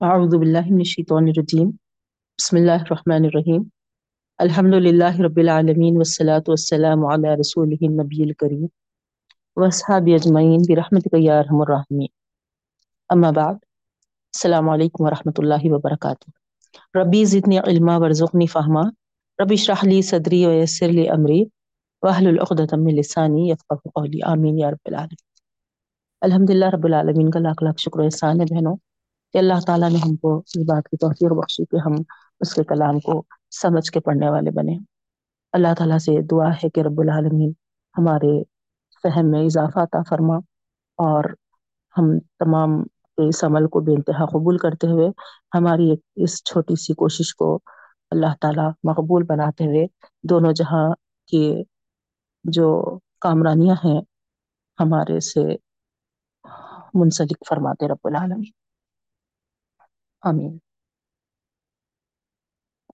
اعوذ باللہ من الشیطان الرجیم۔ بسم اللہ الرحمن الرحیم۔ الحمد للہ رب العالمین والصلاة والسلام علی رسولہ النبی الکریم۔ واصحاب اجمعین برحمتک یا ارحم الراحمین۔ اما بعد، السلام علیکم ورحمۃ اللہ وبرکاتہ۔ ربی زدنی علما ورزقنی فہما۔ ربی اشرح لی صدری ویسر لی امری۔ واحلل عقدۃ من لسانی یفقهوا قولی۔ آمین یا رب العالمین۔ الحمدللہ رب العالمین کا لاکھ لاکھ شکر و احسان ہے بہنوں۔ کہ اللہ تعالیٰ نے ہم کو اس بات کی توفیق بخشی کہ ہم اس کے کلام کو سمجھ کے پڑھنے والے بنے۔ اللہ تعالیٰ سے دعا ہے کہ رب العالمین ہمارے فہم میں اضافہ عطا فرما اور ہم تمام اس عمل کو بے انتہا قبول کرتے ہوئے ہماری ایک اس چھوٹی سی کوشش کو اللہ تعالیٰ مقبول بناتے ہوئے دونوں جہاں کی جو کامرانیاں ہیں ہمارے سے منسلک فرماتے رب العالمین۔ آمین۔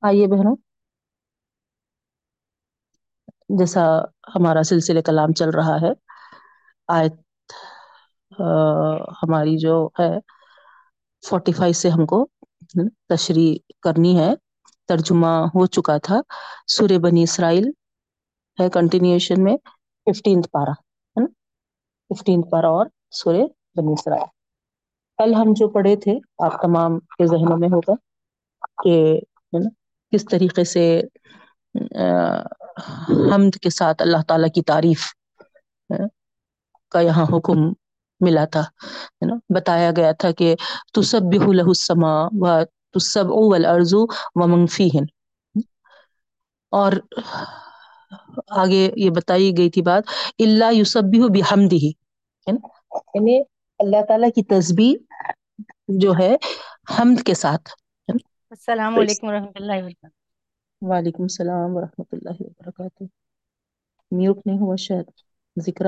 آئیے بہنوں، جیسا ہمارا سلسلہ کلام چل رہا ہے، آیت ہماری جو ہے فورٹی فائیو سے ہم کو تشریح کرنی ہے۔ ترجمہ ہو چکا تھا۔ سورہ بنی اسرائیل ہے کنٹینیوشن میں ففٹینتھ پارا ہے نا؟ ففٹینتھ پارا اور سورہ بنی اسرائیل۔ کل ہم جو پڑھے تھے، آپ تمام کے ذہنوں میں ہوگا کہ کس طریقے سے حمد کے ساتھ اللہ تعالی کی تعریف کا یہاں حکم ملا تھا، ہے نا، بتایا گیا تھا کہ تسبح له السماء و تسبع والارض ومن فیہن۔ اور آگے یہ بتائی گئی تھی بات اللہ یسبح بحمدہ، ہے نا یعنی اللہ تعالیٰ کی تسبیح جو ہے حمد کے ساتھ۔ السلام علیکم ورحمۃ اللہ وبرکاتہ۔ وعلیکم السلام ورحمۃ اللہ وبرکاتہ۔ میوٹ نہیں ہوا شاید؟ ذکر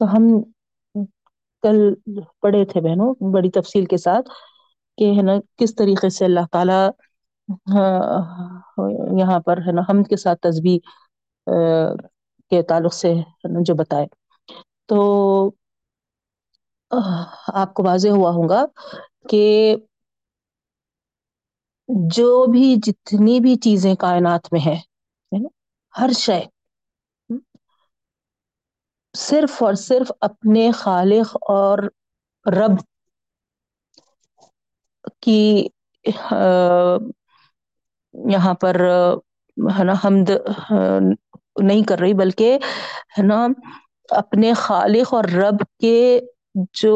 تو ہم کل پڑھے تھے بہنوں، بڑی تفصیل کے ساتھ کہ ہے نا کس طریقے سے اللہ تعالی یہاں پر ہے نا حمد کے ساتھ تسبیح کے تعلق سے جو بتائے۔ تو آپ کو واضح ہوا ہوگا کہ جو بھی جتنی بھی چیزیں کائنات میں ہے ہر شے صرف اور صرف اپنے خالق اور رب کی یہاں پر ہے نا، حمد نہیں کر رہی، بلکہ، ہے نا، اپنے خالق اور رب کے جو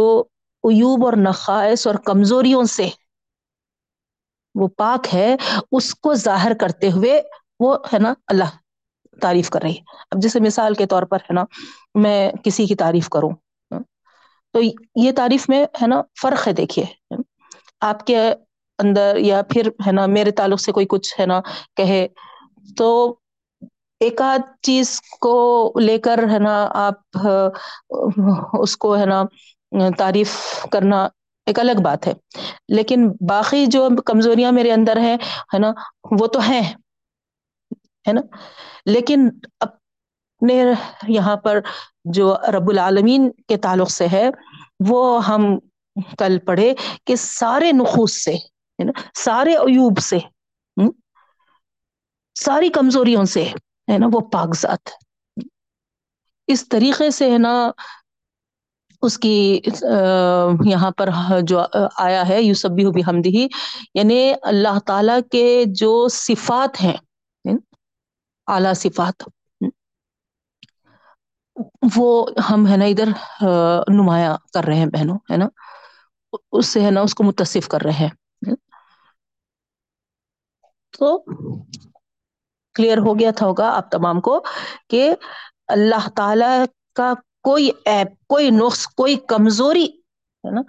عیوب اور نقائص اور کمزوریوں سے وہ پاک ہے، اس کو ظاہر کرتے ہوئے وہ، ہے نا، اللہ تعریف کر رہی ہے۔ اب جیسے مثال کے طور پر ہے نا، میں کسی کی تعریف کروں۔ تو یہ تعریف میں ہے نا فرق ہے، دیکھیے۔ آپ کے اندر یا پھر ہے نا میرے تعلق سے کوئی کچھ ہے نا کہے، تو ایک آدھ چیز کو لے کر ہے نا آپ، اس کو ہے نا تعریف کرنا ایک الگ بات ہے۔ لیکن باقی جو کمزوریاں میرے اندر ہے ہے نا، وہ تو ہے ہے نا؟ لیکن اپنے یہاں پر جو رب العالمین کے تعلق سے ہے، وہ ہم کل پڑھے کہ سارے نخوص سے، ہے نا؟ سارے عیوب سے ساری کمزوریوں سے، ہے نا؟ وہ کاغذات اس طریقے سے، ہے نا، اس کی یہاں پر جو آیا ہے یوسبی بحمدہ یعنی اللہ تعالی کے جو صفات ہیں اعلی صفات۔ وہ ہم ہے نا ادھر نمایاں کر رہے ہیں بہنوں، ہے نا؟ اس سے ہے نا اس کو متصف کر رہے ہیں۔ تو کلیئر ہو گیا تھا ہوگا آپ تمام کو کہ اللہ تعالی کا کوئی ایپ کوئی نقص، کوئی کمزوری، ہے نا؟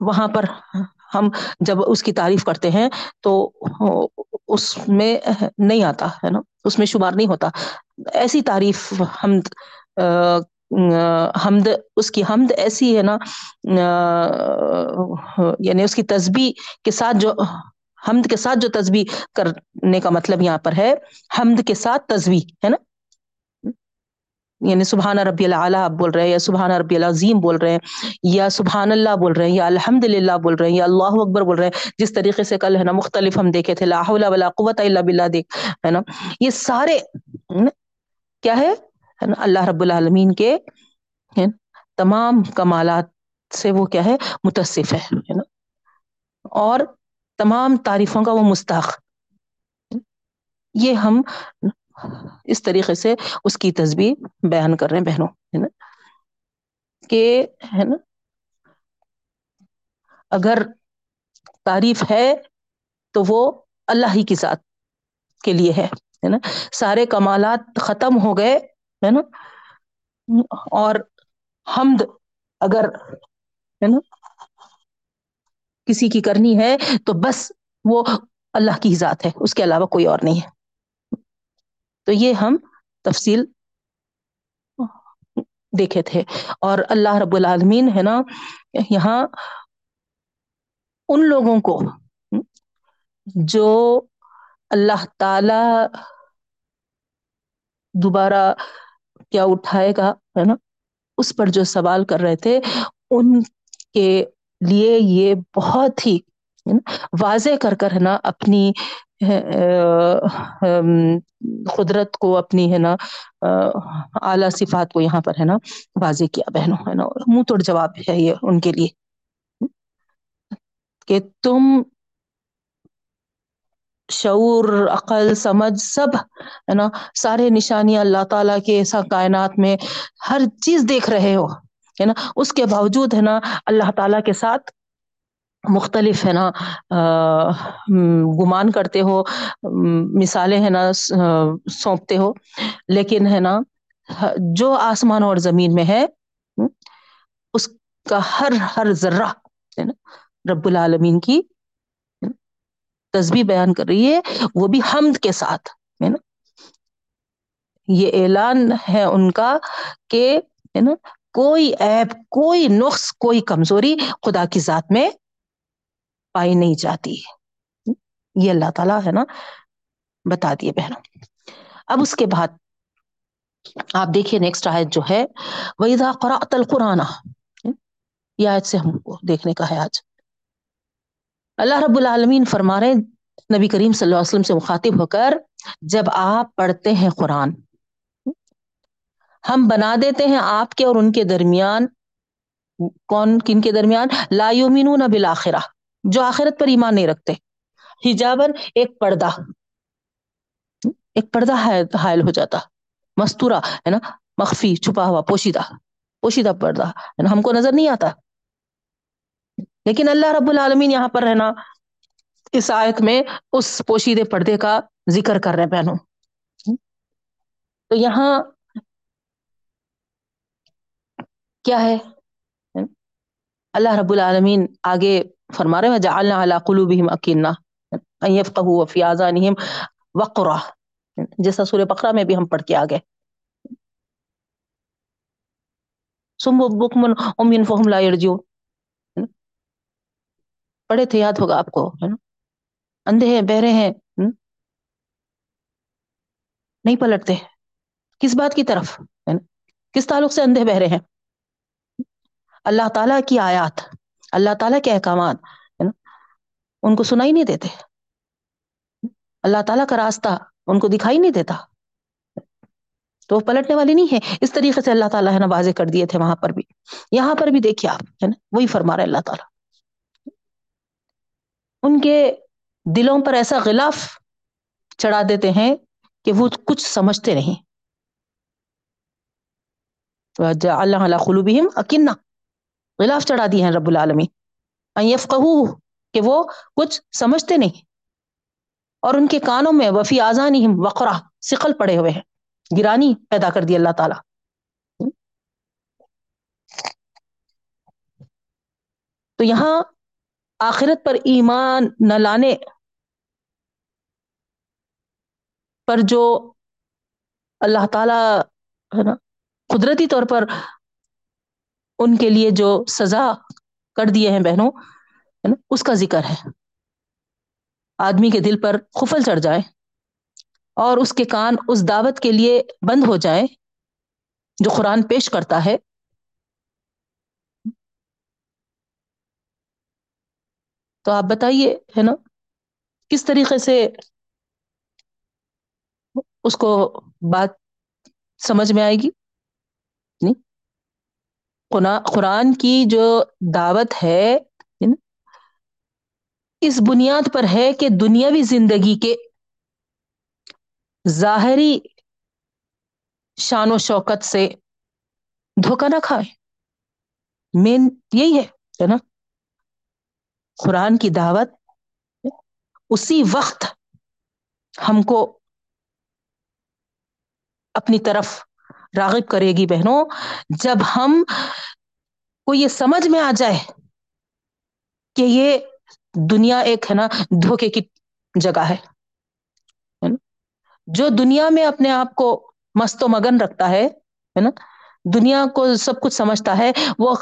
وہاں پر ہم جب اس کی تعریف کرتے ہیں تو اس میں نہیں آتا، ہے نا؟ اس میں شمار نہیں ہوتا۔ ایسی تعریف حمد حمد، اس کی حمد ایسی ہے نا یعنی اس کی تسبیح کے ساتھ جو، حمد کے ساتھ جو تسبیح کرنے کا مطلب یہاں پر ہے، حمد کے ساتھ تسبیح، ہے نا؟ یعنی سبحان ربی اللہ آپ بول رہے ہیں، یا سبحان ربی العظیم بول رہے ہیں، یا سبحان اللہ بول رہے ہیں، یا الحمد للہ بول رہے ہیں، یا اللہ اکبر بول رہے ہیں۔ جس طریقے سے کل ہے نا مختلف ہم دیکھے تھے لاہ ولا قوت اللہ بلّہ دیکھ، ہے نا؟ یہ سارے کیا ہے؟ نا اللہ رب العالمین کے تمام کمالات سے وہ کیا ہے؟ متصف ہے نا؟ اور تمام تعریفوں کا وہ مستحق۔ یہ ہم اس طریقے سے اس کی تصویر بیان کر رہے ہیں بہنوں، ہے نا؟ کہ، ہے نا؟ اگر تعریف ہے تو وہ اللہ ہی کی ذات کے لیے ہے نا؟ سارے کمالات ختم ہو گئے، ہے نا؟ اور حمد اگر، ہے نا؟ کسی کی کرنی ہے تو بس وہ اللہ کی ذات ہے، اس کے علاوہ کوئی اور نہیں ہے۔ تو یہ ہم تفصیل دیکھے تھے۔ اور اللہ رب العالمین ہے نا، یہاں ان لوگوں کو جو اللہ تعالی دوبارہ کیا اٹھائے گا، ہے نا، اس پر جو سوال کر رہے تھے، ان کے لیے یہ بہت ہی واضح کر کر ہے نا، اپنی قدرت کو اپنی، ہے نا اعلی صفات کو یہاں پر، ہے نا، واضح کیا بہنوں، ہے نا، منہ توڑ جواب ہے یہ ان کے لیے۔ کہ تم شعور، عقل، سمجھ سب، ہے نا، سارے نشانیاں اللہ تعالیٰ کے ایسا کائنات میں ہر چیز دیکھ رہے ہو، ہے نا، اس کے باوجود، ہے نا، اللہ تعالیٰ کے ساتھ مختلف ہے نا گمان کرتے ہو مثالیں ہے نا سونپتے ہو۔ لیکن ہے نا جو آسمان اور زمین میں ہے اس کا ہر ہر ذرہ ہے نا، رب العالمین کی تصبیح بیان کر رہی ہے، وہ بھی حمد کے ساتھ ہے نا۔ یہ اعلان ہے ان کا کہ ہے نا، کوئی ایپ کوئی نقص، کوئی کمزوری خدا کی ذات میں پائی نہیں جاتی۔ یہ اللہ تعالیٰ ہے نا، بتا دیے بہنوں۔ اب اس کے بعد آپ دیکھیے نیکسٹ آیت جو ہے، وَإِذَا قَرَأْتَ الْقُرْآنَ۔ یہ آیت سے ہم کو دیکھنے کا ہے آج۔ اللہ رب العالمین فرما رہے نبی کریم صلی اللہ علیہ وسلم سے مخاطب ہو کر، جب آپ پڑھتے ہیں قرآن، ہم بنا دیتے ہیں آپ کے اور ان کے درمیان، کون، کن کے درمیان؟ لا یومنون بالآخرہ جو آخرت پر ایمان نہیں رکھتے۔ ہجابن ایک پردہ۔ ایک پردہ حائل ہو جاتا۔ مستورہ، ہے نا؟ مخفی، چھپا ہوا، پوشیدہ۔ پوشیدہ پردہ۔ ہے نا؟ ہم کو نظر نہیں آتا۔ لیکن اللہ رب العالمین یہاں پر ہے نا، اس آیت میں اس پوشیدے پردے کا ذکر کر رہے بہنوں۔ تو یہاں کیا ہے؟ اللہ رب العالمین آگے فرما رہے ہیں جعلنا علی قلوبہم اکینہ ان یفقہوا وفی آذانہم وقرہ جیسا سورہ بقرہ میں بھی ہم پڑھ کے آگے۔ سم بکمن امین فہم لا یرجون پڑھے تھے یاد ہوگا آپ کو، ہے نا؟ اندھے ہیں، بہرے ہیں نہیں پلٹتے۔ کس بات کی طرف؟ کس تعلق سے اندھے بہرے ہیں؟ اللہ تعالیٰ کی آیات۔ اللہ تعالیٰ کے احکامات، ہے نا؟ ان کو سنائی نہیں دیتے۔ اللہ تعالیٰ کا راستہ ان کو دکھائی نہیں دیتا۔ تو وہ پلٹنے والی نہیں ہے۔ اس طریقے سے اللہ تعالیٰ ہے نا واضح کر دیے تھے وہاں پر بھی۔ یہاں پر بھی دیکھیے آپ، ہے نا؟ وہی فرما رہے اللہ تعالیٰ۔ ان کے دلوں پر ایسا غلاف چڑھا دیتے ہیں کہ وہ کچھ سمجھتے نہیں۔ اللہ خلوبہم اکنہ غلاف چڑھا دیے ہیں رب العالمین۔ کہ وہ کچھ سمجھتے نہیں۔ اور ان کے کانوں میں وفی آزانی وقرا سقل پڑے ہوئے ہیں۔ گرانی پیدا کر دی اللہ تعالی۔ تو یہاں آخرت پر ایمان نہ لانے پر جو اللہ تعالی ہے نا، قدرتی طور پر ان کے لیے جو سزا کر دیے ہیں بہنوں، ہے نا، اس کا ذکر ہے۔ آدمی کے دل پر خفل چڑھ جائے اور اس کے کان اس دعوت کے لیے بند ہو جائے جو قرآن پیش کرتا ہے۔ تو آپ بتائیے، ہے نا، کس طریقے سے اس کو بات سمجھ میں آئے گی؟ قرآن کی جو دعوت ہے اس بنیاد پر ہے کہ دنیاوی زندگی کے ظاہری شان و شوکت سے دھوکہ نہ کھائے۔ مین یہی ہے نا؟ قرآن کی دعوت، اسی وقت ہم کو اپنی طرف راغب کرے گی بہنوں۔ جب ہم کو یہ سمجھ میں آ جائے کہ یہ دنیا ایک ہے نا، دھوکے کی جگہ ہے جو دنیا میں اپنے آپ کو مست و مگن رکھتا ہے نا؟ دنیا کو سب کچھ سمجھتا ہے، وہ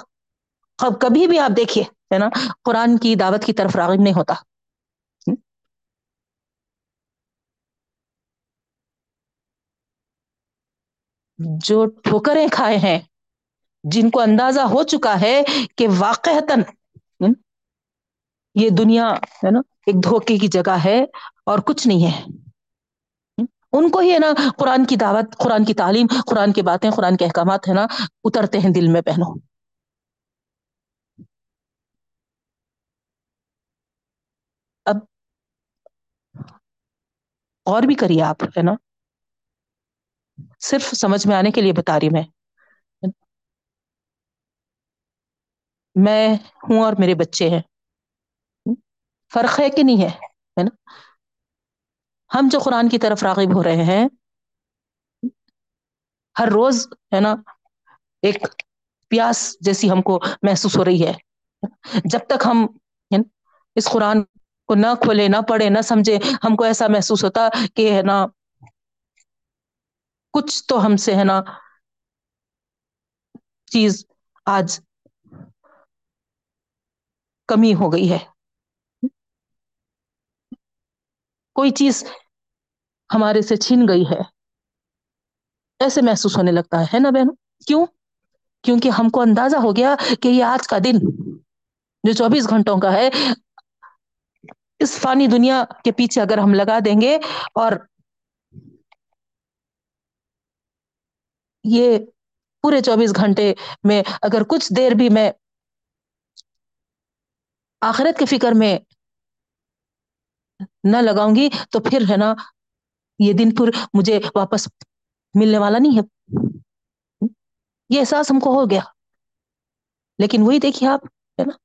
کبھی بھی آپ دیکھیے، ہے نا؟ قرآن کی دعوت کی طرف راغب نہیں ہوتا۔ جو ٹھوکریں کھائے ہیں، جن کو اندازہ ہو چکا ہے کہ واقع یہ دنیا، ہے نا، ایک دھوکے کی جگہ ہے اور کچھ نہیں ہے۔ ان کو ہی، ہے نا، قرآن کی دعوت، قرآن کی تعلیم، قرآن کی باتیں، قرآن کے احکامات، ہے نا، اترتے ہیں دل میں پہنو۔ اب اور بھی کریے آپ، ہے نا صرف سمجھ میں آنے کے لیے بتا رہی میں میں ہوں اور میرے بچے ہیں۔ فرق ہے کہ نہیں ہے نا؟ ہم جو قرآن کی طرف راغب ہو رہے ہیں، ہر روز، ہے نا، ایک پیاس جیسی ہم کو محسوس ہو رہی ہے۔ جب تک ہم اس قرآن کو نہ کھولے، نہ پڑھے، نہ سمجھے، ہم کو ایسا محسوس ہوتا کہ، ہے نا کچھ تو ہم سے ہے نا چیز آج کمی ہو گئی ہے۔ کوئی چیز ہمارے سے چھین گئی ہے۔ ایسے محسوس ہونے لگتا ہے نا بہن کیوں؟ کیونکہ ہم کو اندازہ ہو گیا کہ یہ آج کا دن جو چوبیس گھنٹوں کا ہے، اس فانی دنیا کے پیچھے اگر ہم لگا دیں گے اور یہ پورے چوبیس گھنٹے میں اگر کچھ دیر بھی میں آخرت کی فکر میں نہ لگاؤں گی تو پھر ہے نا یہ دن پھر مجھے واپس ملنے والا نہیں ہے۔ یہ احساس ہم کو ہو گیا۔ لیکن وہی دیکھیے آپ، ہے نا؟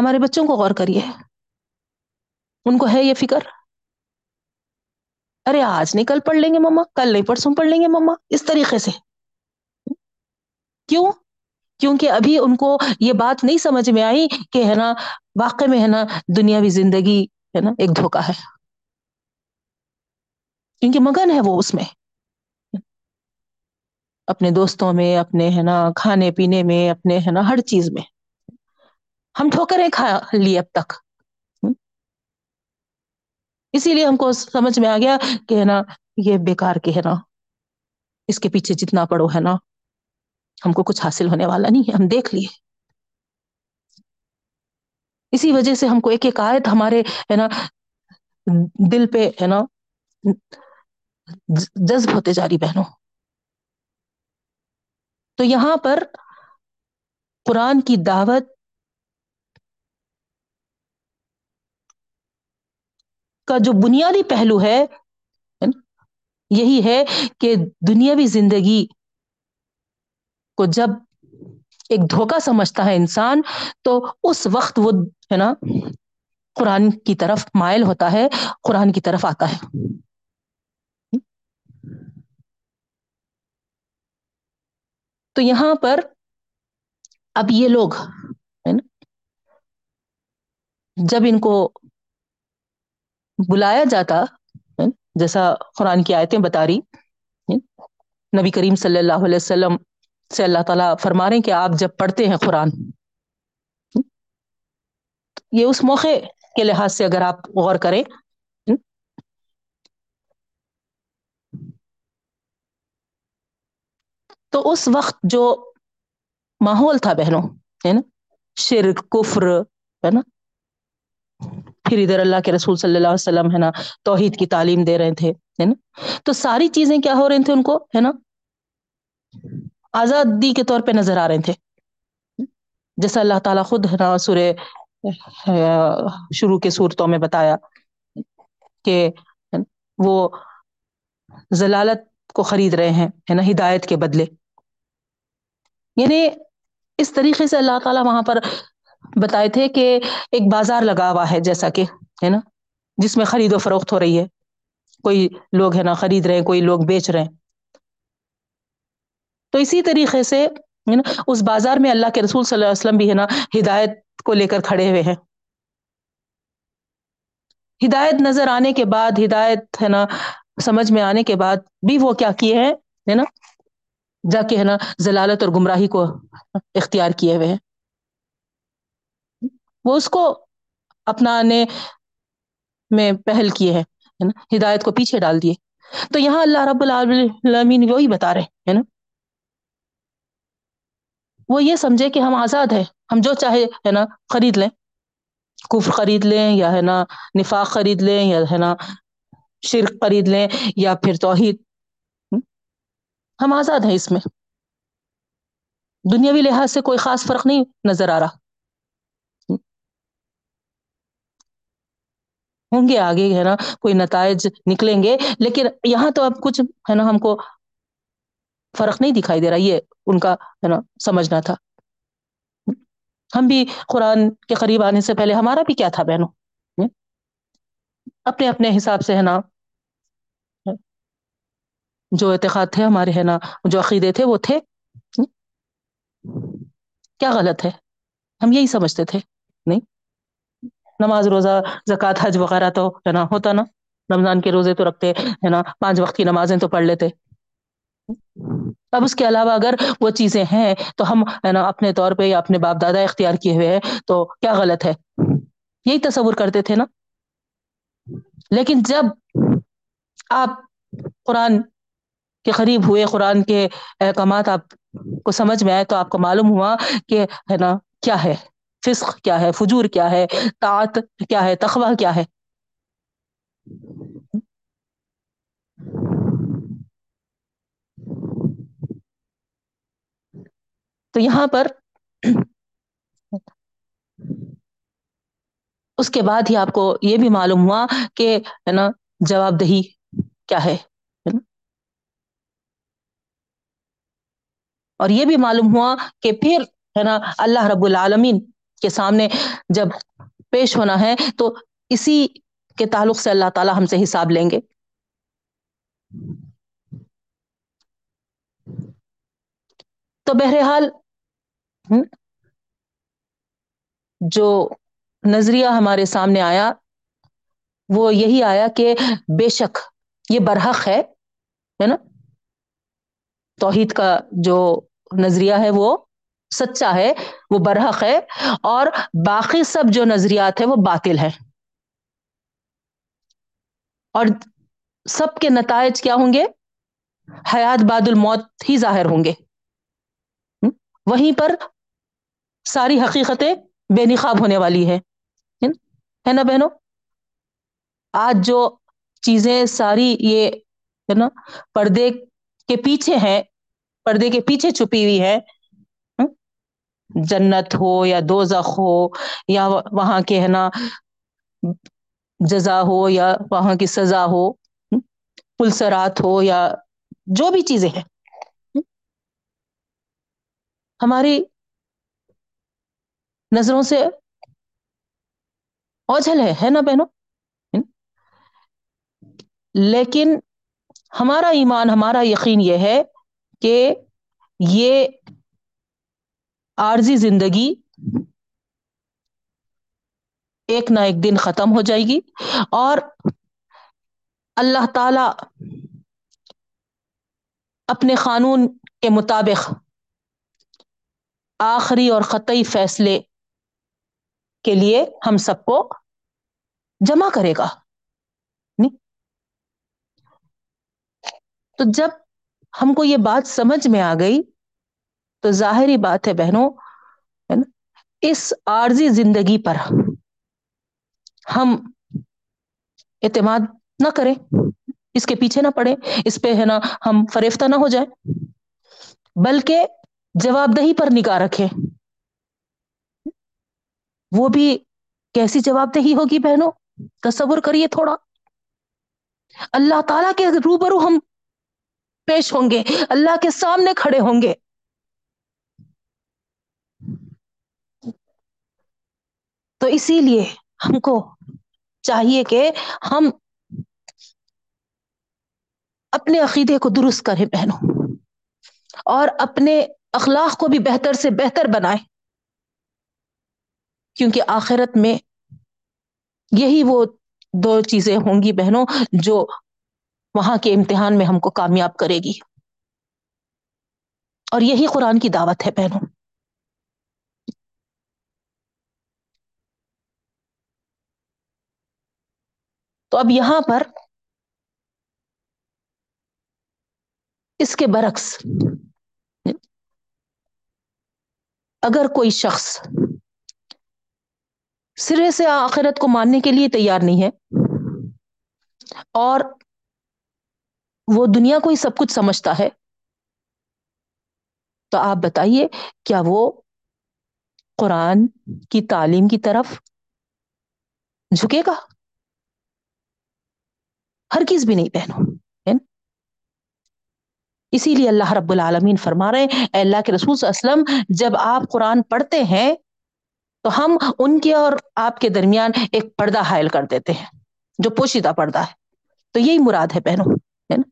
ہمارے بچوں کو غور کریے۔ ان کو ہے یہ فکر؟ ارے آج نہیں، کل پڑھ لیں گے مما۔ کل نہیں، پرسوں پڑھ لیں گے مما۔ اس طریقے سے۔ کیوں؟ کیونکہ ابھی ان کو یہ بات نہیں سمجھ میں آئی کہ ہے نا واقع میں ہے نا، دنیاوی زندگی ہے نا، ایک دھوکا ہے۔ کیونکہ مگن ہے وہ اس میں۔ اپنے دوستوں میں، اپنے ہے نا، کھانے پینے میں، اپنے ہے نا، ہر چیز میں۔ ہم ٹھوکریں کھا لی اب تک۔ اسی لیے ہم کو سمجھ میں آ گیا کہ ہے نا، یہ بیکار کے ہے نا، اس کے پیچھے جتنا پڑو ہے نا، ہم کو کچھ حاصل ہونے والا نہیں ہے، ہم دیکھ لیے۔ اسی وجہ سے ہم کو ایک ایک آیت ہمارے ہے نا، دل پہ ہے نا، جذب ہوتے جا رہی بہنوں۔ تو یہاں پر قرآن کی دعوت کا جو بنیادی پہلو ہے، یہی ہے کہ دنیاوی زندگی کو جب ایک دھوکا سمجھتا ہے انسان، تو اس وقت وہ، ہے نا، قرآن کی طرف مائل ہوتا ہے، قرآن کی طرف آتا ہے۔ تو یہاں پر اب یہ لوگ، ہے نا، جب ان کو بلایا جاتا جیسا قرآن کی آیتیں بتا رہی نبی کریم صلی اللہ علیہ وسلم سے اللہ تعالیٰ فرما رہے ہیں کہ آپ جب پڑھتے ہیں قرآن یہ اس موقع کے لحاظ سے اگر آپ غور کریں تو اس وقت جو ماحول تھا بہنوں ہے نا شرک، کفر، ہے نا؟ پھر ادھر اللہ کے رسول صلی اللہ علیہ وسلم ہے نا، توحید کی تعلیم دے رہے تھے، ہے نا؟ تو ساری چیزیں کیا ہو رہی تھے ان کو، ہے نا؟ آزادی کے طور پہ نظر آ رہے تھے۔ جیسا اللہ تعالیٰ خود ہے نا سورے شروع کے صورتوں میں بتایا کہ وہ ضلالت کو خرید رہے ہیں، ہے نا؟ ہدایت کے بدلے۔ یعنی اس طریقے سے اللہ تعالیٰ وہاں پر بتائے تھے کہ ایک بازار لگا ہوا ہے جیسا کہ، ہے نا؟ جس میں خرید و فروخت ہو رہی ہے۔ کوئی لوگ ہے نا خرید رہے ہیں، کوئی لوگ بیچ رہے ہیں۔ تو اسی طریقے سے نا، اس بازار میں اللہ کے رسول صلی اللہ علیہ وسلم بھی، ہے نا، ہدایت کو لے کر کھڑے ہوئے ہیں۔ ہدایت نظر آنے کے بعد، ہدایت، ہے نا، سمجھ میں آنے کے بعد بھی وہ کیا کیے ہیں، ہے نا، جا کے، ہے نا، ضلالت اور گمراہی کو اختیار کیے ہوئے ہیں۔ وہ اس کو اپنانے میں پہل کیے ہیں نا؟ ہدایت کو پیچھے ڈال دیے۔ تو یہاں اللہ رب العالمین وہی بتا رہے ہے نا؟ وہ یہ سمجھے کہ ہم آزاد ہیں، ہم جو چاہے، ہے نا، خرید لیں۔ کفر خرید لیں یا، ہے نا، نفاق خرید لیں یا، ہے نا، شرک خرید لیں یا پھر توحید۔ ہم آزاد ہیں اس میں۔ دنیاوی لحاظ سے کوئی خاص فرق نہیں نظر آ رہا۔ ہوں گے، آگے ہے نا کوئی نتائج نکلیں گے۔ لیکن یہاں تو اب کچھ ہے نا ہم کو فرق نہیں دکھائی دے رہا، یہ ان کا ہے نا سمجھنا تھا۔ ہم بھی قرآن کے قریب آنے سے پہلے ہمارا بھی کیا تھا بہنوں؟ اپنے اپنے حساب سے ہے نا جو اعتقاد تھے ہمارے ہے نا، جو عقیدے تھے وہ تھے۔ کیا غلط ہے؟ ہم یہی سمجھتے تھے، نہیں؟ نماز، روزہ، زکوٰۃ، حج وغیرہ تو، ہے نا، ہوتا نا۔ رمضان کے روزے تو رکھتے، ہے نا، پانچ وقت کی نمازیں تو پڑھ لیتے۔ اب اس کے علاوہ اگر وہ چیزیں ہیں تو ہم، ہے نا، اپنے طور پہ یا اپنے باپ دادا اختیار کیے ہوئے ہیں تو کیا غلط ہے؟ یہی تصور کرتے تھے نا۔ لیکن جب آپ قرآن کے قریب ہوئے، قرآن کے احکامات آپ کو سمجھ میں آئے تو آپ کو معلوم ہوا کہ، ہے نا، کیا ہے۔ فسق کیا ہے، فجور کیا ہے، طاعت کیا ہے تخوہ کیا ہے؟ تو یہاں پر اس کے بعد ہی آپ کو یہ بھی معلوم ہوا کہ ہے نا، جواب دہی کیا ہے؟ اور یہ بھی معلوم ہوا کہ پھر ہے نا، اللہ رب العالمین کے سامنے جب پیش ہونا ہے تو اسی کے تعلق سے اللہ تعالی ہم سے حساب لیں گے۔ تو بہرحال جو نظریہ ہمارے سامنے آیا، وہ یہی آیا کہ بے شک یہ برحق ہے نا؟ توحید کا جو نظریہ ہے وہ سچا ہے، وہ برحق ہے، اور باقی سب جو نظریات ہے وہ باطل ہے اور سب کے نتائج کیا ہوں گے؟ حیات باد الموت ہی ظاہر ہوں گے۔ وہیں پر ساری حقیقتیں بے نقاب ہونے والی ہے ہے نا بہنوں؟ آج جو چیزیں ساری یہ، ہے نا، پردے کے پیچھے ہیں، پردے کے پیچھے چھپی ہوئی ہے جنت ہو یا دو ہو یا وہاں کے ہے نا جزا ہو یا وہاں کی سزا ہو پلسرات ہو یا جو بھی چیزیں ہیں۔ ہماری نظروں سے اوجھل ہے ہے نا بہنوں؟ لیکن ہمارا ایمان، ہمارا یقین یہ ہے کہ یہ عارضی زندگی ایک نہ ایک دن ختم ہو جائے گی اور اللہ تعالی اپنے قانون کے مطابق آخری اور خطی فیصلے کے لیے ہم سب کو جمع کرے گا۔ تو جب ہم کو یہ بات سمجھ میں آ گئی تو ظاہری بات ہے بہنوں، ہے نا؟ اس عارضی زندگی پر ہم اعتماد نہ کریں، اس کے پیچھے نہ پڑے اس پہ ہے نا ہم فریفتہ نہ ہو جائے بلکہ جواب دہی پر نگاہ رکھے وہ بھی کیسی جواب دہی ہوگی بہنوں؟ تصور کریے تھوڑا۔ اللہ تعالی کے روبرو ہم پیش ہوں گے، اللہ کے سامنے کھڑے ہوں گے۔ تو اسی لیے ہم کو چاہیے کہ ہم اپنے عقیدے کو درست کریں پہنوں اور اپنے اخلاق کو بھی بہتر سے بہتر بنائے کیونکہ آخرت میں یہی وہ دو چیزیں ہوں گی بہنوں جو وہاں کے امتحان میں ہم کو کامیاب کرے گی۔ اور یہی قرآن کی دعوت ہے پہنوں تو اب یہاں پر اس کے برعکس اگر کوئی شخص سرے سے آخرت کو ماننے کے لیے تیار نہیں ہے اور وہ دنیا کو ہی سب کچھ سمجھتا ہے، تو آپ بتائیے کیا وہ قرآن کی تعلیم کی طرف جھکے گا؟ ہر کس بھی نہیں پہنو۔ یعنی اسی لیے اللہ رب العالمین فرما رہے ہیں، اے اللہ کے رسول اسلم جب آپ قرآن پڑھتے ہیں، تو ہم ان کے اور آپ کے درمیان ایک پردہ حائل کر دیتے ہیں، جو پوشیدہ پردہ ہے۔ تو یہی مراد ہے پہنو۔ ہے نا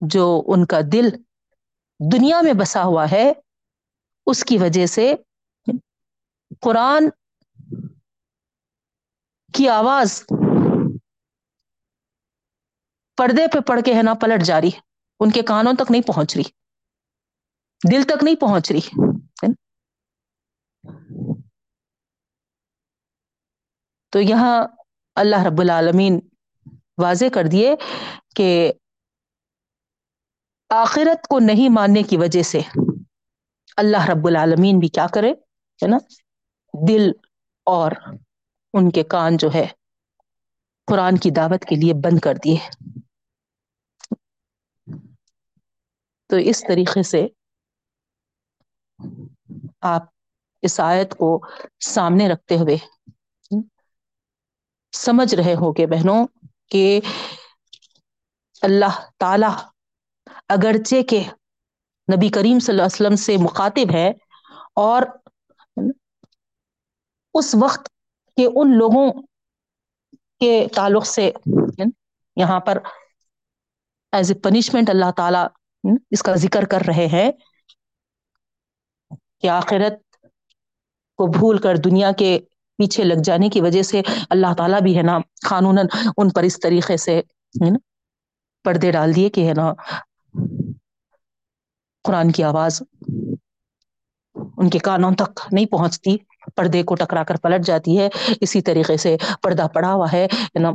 جو ان کا دل دنیا میں بسا ہوا ہے، اس کی وجہ سے قرآن کی آواز پردے پہ پڑھ کے ہے نا پلٹ جاری ان کے کانوں تک نہیں پہنچ رہی۔ دل تک نہیں پہنچ رہی۔ تو یہاں اللہ رب العالمین واضح کر دیے کہ آخرت کو نہیں ماننے کی وجہ سے اللہ رب العالمین بھی کیا کرے، ہے نا؟ دل اور ان کے کان جو ہے قرآن کی دعوت کے لیے بند کر دیے تو اس طریقے سے آپ اس آیت کو سامنے رکھتے ہوئے سمجھ رہے ہو کہ بہنوں کہ اللہ تعالی اگرچہ کے نبی کریم صلی اللہ علیہ وسلم سے مخاطب ہے اور اس وقت کے ان لوگوں کے تعلق سے یہاں پر ایز اے پنشمنٹ اللہ تعالی اس کا ذکر کر رہے ہیں کہ آخرت کو بھول کر دنیا کے پیچھے لگ جانے کی وجہ سے اللہ تعالی بھی ہے نا قانون ان پر اس طریقے سے پردے ڈال دیے کہ ہے نا قرآن کی آواز ان کے کانوں تک نہیں پہنچتی۔ پردے کو ٹکرا کر پلٹ جاتی ہے۔ اسی طریقے سے پردہ پڑا ہوا ہے نا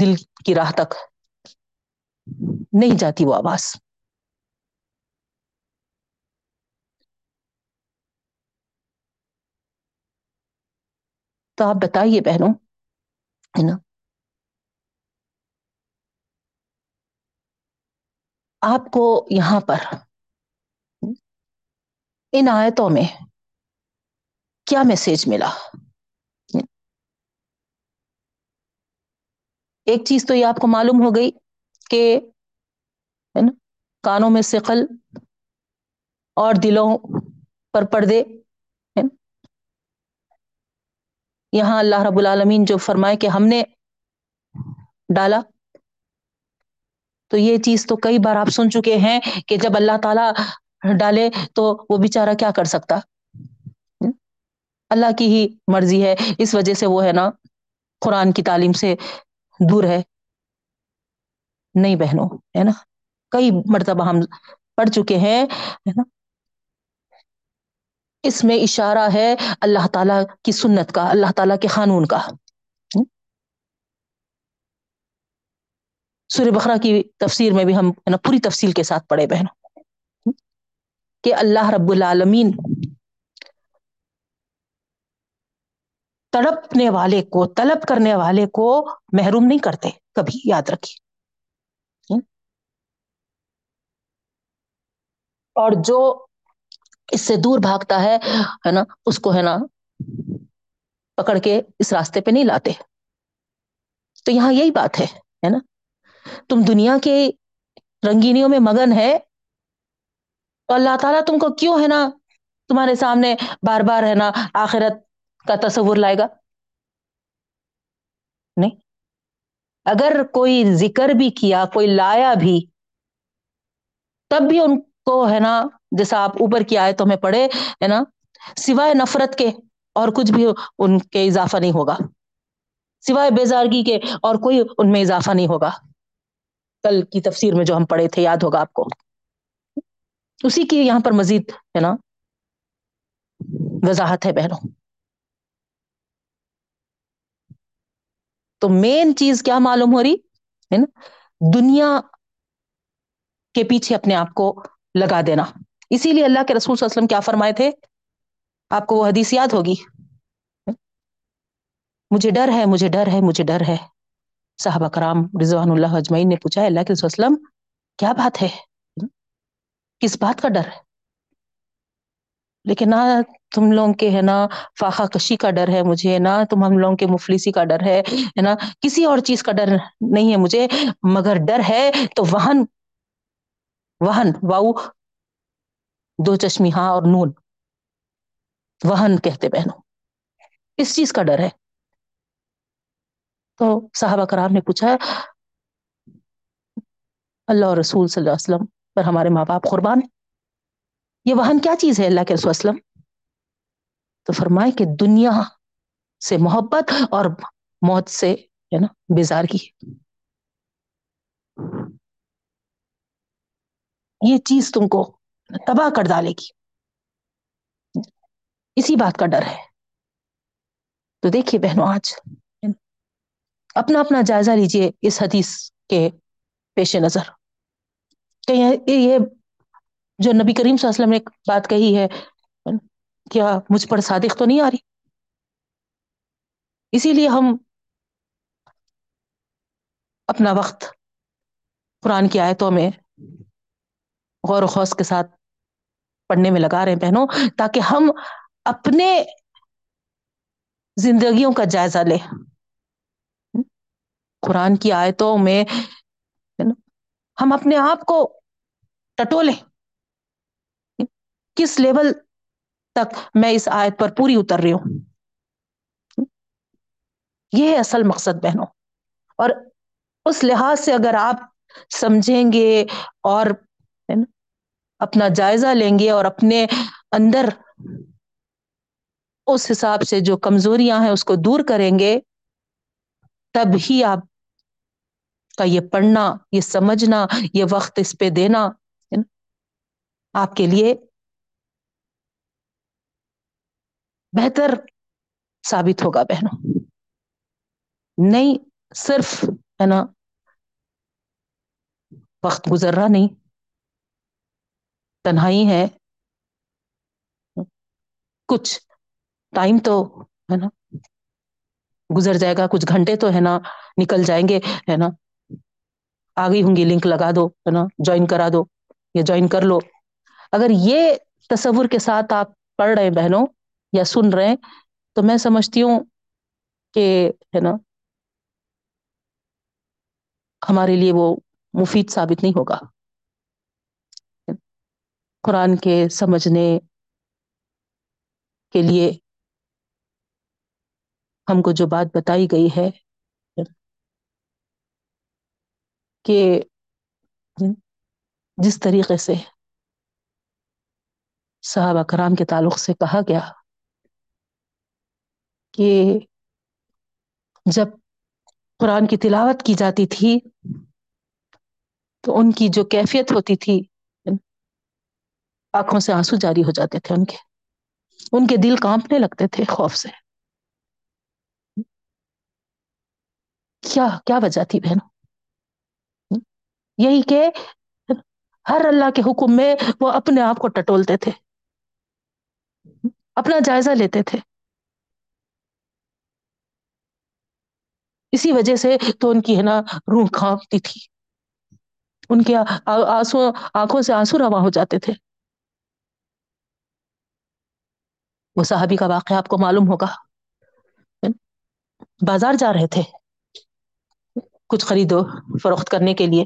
دل کی راہ تک نہیں جاتی وہ آواز۔ تو آپ بتائیے بہنوں، ہے نا؟ آپ کو یہاں پر ان آیتوں میں کیا میسج ملا؟ ایک چیز تو یہ آپ کو معلوم ہو گئی کہ ہے نا، کانوں میں سقل اور دلوں پر پردے یہاں اللہ رب العالمین جو فرمائے کہ ہم نے ڈالا۔ تو یہ چیز تو کئی بار آپ سن چکے ہیں کہ جب اللہ تعالی ڈالے تو وہ بےچارا کیا کر سکتا؟ اللہ کی ہی مرضی ہے۔ اس وجہ سے وہ ہے نا، قرآن کی تعلیم سے دور ہے۔ نہیں بہنوں، ہے نا؟ کئی مرتبہ ہم پڑھ چکے ہیں، ہے نا؟ اس میں اشارہ ہے اللہ تعالی کی سنت کا، اللہ تعالی کے قانون کا۔ سور بخرا کی تفسیر میں بھی ہم پوری تفصیل کے ساتھ پڑھے بہنوں۔ کہ اللہ رب العالمین تڑپنے والے کو، طلب کرنے والے کو محروم نہیں کرتے، کبھی یاد رکھیے۔ اور جو اس سے دور بھاگتا ہے ہے نا، اس کو، ہے نا، پکڑ کے اس راستے پہ نہیں لاتے۔ تو یہاں یہی بات ہے ہے نا۔ تم دنیا کے رنگینیوں میں مگن ہے، تو اللہ تعالیٰ تم کو کیوں، ہے نا، تمہارے سامنے بار بار، ہے نا، آخرت کا تصور لائے گا؟ نہیں۔ اگر کوئی ذکر بھی کیا، کوئی لایا بھی، تب بھی ان کو ہے نا، جیسا آپ اوپر کی آئے تو ہمیں پڑھے، ہے نا، سوائے نفرت کے اور کچھ بھی ان کے اضافہ نہیں ہوگا۔ سوائے بیزارگی کے اور کوئی ان میں اضافہ نہیں ہوگا۔ کل کی تفسیر میں جو ہم پڑھے تھے، یاد ہوگا آپ کو۔ اسی کی یہاں پر مزید، ہے نا، وضاحت ہے بہنوں۔ تو مین چیز کیا معلوم ہو رہی؟ ہے نا؟ دنیا کے پیچھے اپنے آپ کو لگا دینا۔ اسی لیے اللہ کے رسول صلی اللہ علیہ وسلم کیا فرمائے تھے؟ آپ کو وہ حدیث یاد ہوگی۔ مجھے ڈر ہے، مجھے ڈر ہے، مجھے ڈر ہے۔ صحابہ کرام رضوان اللہ اجمعین نے پوچھا اللہ کے وسلم، کیا بات ہے؟ کس بات کا ڈر ہے؟ لیکن نہ تم لوگوں کے ہے نا فاقہ کشی کا ڈر ہے مجھے، نہ تم ہم لوگوں کے مفلسی کا ڈر ہے نا، کسی اور چیز کا ڈر نہیں ہے مجھے، مگر ڈر ہے تو وہن وہن، واؤ، دو چشمی ہاں اور نون، وہن کہتے بہنوں، اس چیز کا ڈر ہے۔ تو صحابہ کرام نے پوچھا، اللہ رسول صلی اللہ علیہ وسلم پر ہمارے ماں باپ قربان یہ وہن کیا چیز ہے اللہ کے رسول وسلم؟ تو فرمائے کہ دنیا سے محبت اور موت سے، ہے نا، بیزار کی یہ چیز تم کو تباہ کر ڈالے گی۔ اسی بات کا ڈر ہے۔ تو دیکھیے بہنوں، آج اپنا اپنا جائزہ لیجیے اس حدیث کے پیش نظر۔ کہ یہ جو نبی کریم صلی اللہ علیہ وسلم نے ایک بات کہی ہے، کیا مجھ پر صادق تو نہیں آ رہی؟ اسی لیے ہم اپنا وقت قرآن کی آیتوں میں غور و خوص کے ساتھ پڑھنے میں لگا رہے ہیں بہنوں، تاکہ ہم اپنے زندگیوں کا جائزہ لے قرآن کی آیتوں میں ہم اپنے آپ کو ٹٹولے کس لیول تک میں اس آیت پر پوری اتر رہی ہوں؟ یہ ہے اصل مقصد بہنوں۔ اور اس لحاظ سے اگر آپ سمجھیں گے اور اپنا جائزہ لیں گے اور اپنے اندر اس حساب سے جو کمزوریاں ہیں اس کو دور کریں گے، تب ہی آپ کا یہ پڑھنا، یہ سمجھنا، یہ وقت اس پہ دینا آپ کے لیے بہتر ثابت ہوگا بہنوں۔ نہیں، صرف ہے نا، وقت گزر رہا نہیں، تنہائی ہے۔ کچھ ٹائم تو ہے نا، گزر جائے گا، کچھ گھنٹے تو ہے نا، نکل جائیں گے، ہے نا۔ آ گئی ہوں گی، لنک لگا دو، ہے نا، جوائن کرا دو یا جوائن کر لو۔ اگر یہ تصور کے ساتھ آپ پڑھ رہے ہیں بہنوں یا سن رہے ہیں تو میں سمجھتی ہوں کہ ہے نا ہمارے لیے وہ مفید ثابت نہیں ہوگا قرآن کے سمجھنے کے لیے ہم کو جو بات بتائی گئی ہے کہ جس طریقے سے صحابہ کرام کے تعلق سے کہا گیا کہ جب قرآن کی تلاوت کی جاتی تھی، تو ان کی جو کیفیت ہوتی تھی، آنکھوں سے آنسو جاری ہو جاتے تھے ان کے۔ ان کے دل کانپنے لگتے تھے خوف سے۔ کیا کیا وجہ تھی بہنوں؟ یہی کہ ہر اللہ کے حکم میں وہ اپنے آپ کو ٹٹولتے تھے، اپنا جائزہ لیتے تھے۔ اسی وجہ سے تو ان کی ہے نا روح کانپتی تھی۔ ان کے آنسو، آنکھوں سے آنسو رواں ہو جاتے تھے۔ وہ صحابی کا واقعہ آپ کو معلوم ہوگا۔ بازار جا رہے تھے کچھ خریدو فروخت کرنے کے لیے۔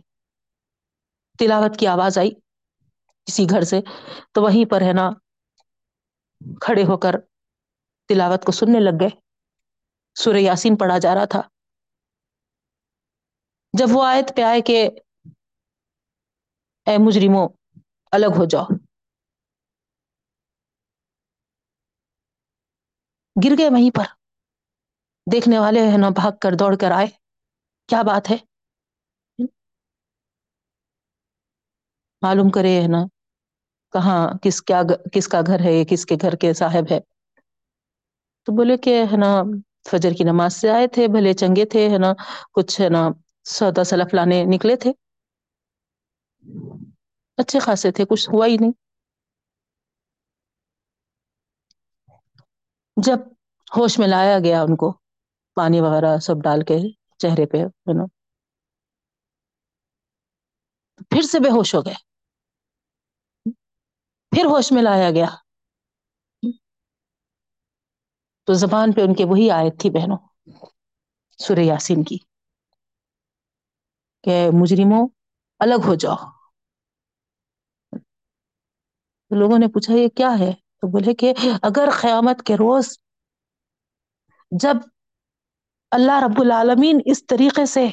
تلاوت کی آواز آئی کسی گھر سے۔ تو وہیں پر ہے نا کھڑے ہو کر تلاوت کو سننے لگ گئے۔ سورہ یاسین پڑھا جا رہا تھا۔ جب وہ آیت پہ آئے کہ اے مجرموں، الگ ہو جاؤ۔ گر گئے وہیں پر۔ دیکھنے والے ہے نا بھاگ کر دوڑ کر آئے۔ کیا بات ہے؟ معلوم کرے ہے نا کہاں کس کیا کس کا گھر ہے، کس کے گھر کے صاحب ہے۔ تو بولے کہ ہے نا فجر کی نماز سے آئے تھے، بھلے چنگے تھے، ہے نا، کچھ ہے نا سودا سلف لانے نکلے تھے۔ اچھے خاصے تھے، کچھ ہوا ہی نہیں۔ جب ہوش میں لایا گیا ان کو، پانی وغیرہ سب ڈال کے چہرے پہ ہے نا پھر سے بے ہوش ہو گئے۔ پھر ہوش میں لایا گیا۔ تو زبان پہ ان کے وہی آیت تھی بہنوں، سورہ یاسین کی۔ کہ مجرموں الگ ہو جاؤ۔ لوگوں نے پوچھا، یہ کیا ہے؟ تو بولے کہ اگر قیامت کے روز جب اللہ رب العالمین اس طریقے سے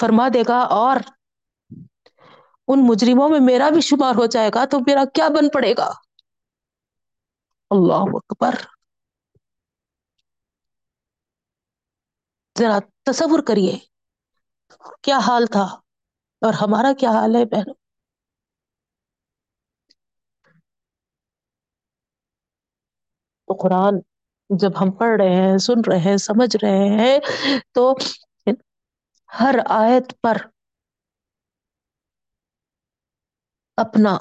فرما دے گا اور ان مجرموں میں میرا بھی شمار ہو جائے گا، تو میرا کیا بن پڑے گا؟ اللہ اکبر۔ ذرا تصور کریے۔ کیا حال تھا؟ اور ہمارا کیا حال ہے بہنوں؟ تو قرآن جب ہم پڑھ رہے ہیں، سن رہے ہیں، سمجھ رہے ہیں، تو ہر آیت پر اپنا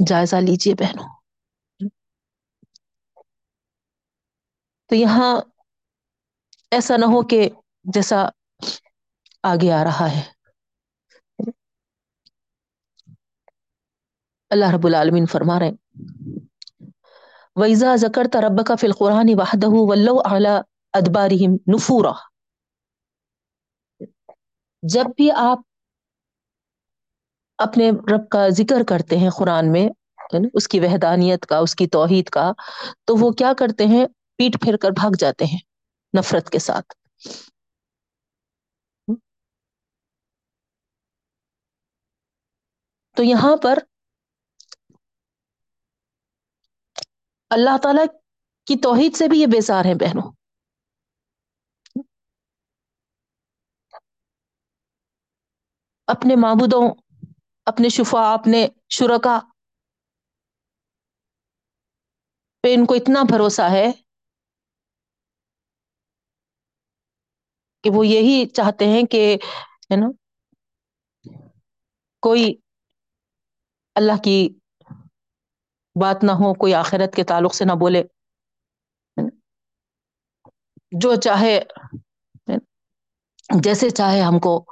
جائزہ لیجیے بہنوں۔ تو یہاں ایسا نہ ہو کہ جیسا آگے آ رہا ہے۔ اللہ رب العالمین فرما رہے ویزا زکر ترب کا فی القرآن وحدہ ولو ادبارہم نفورا۔ جب بھی آپ اپنے رب کا ذکر کرتے ہیں قرآن میں یعنی اس کی وحدانیت کا، اس کی توحید کا، تو وہ کیا کرتے ہیں؟ پیٹ پھیر کر بھاگ جاتے ہیں نفرت کے ساتھ۔ تو یہاں پر اللہ تعالی کی توحید سے بھی یہ بیزار ہیں بہنوں۔ اپنے معبودوں، اپنے شفا اپنے شرکا پہ ان کو اتنا بھروسہ ہے کہ وہ یہی چاہتے ہیں کہ، ہے نا، کوئی اللہ کی بات نہ ہو، کوئی آخرت کے تعلق سے نہ بولے۔ جو چاہے، جیسے چاہے ہم کو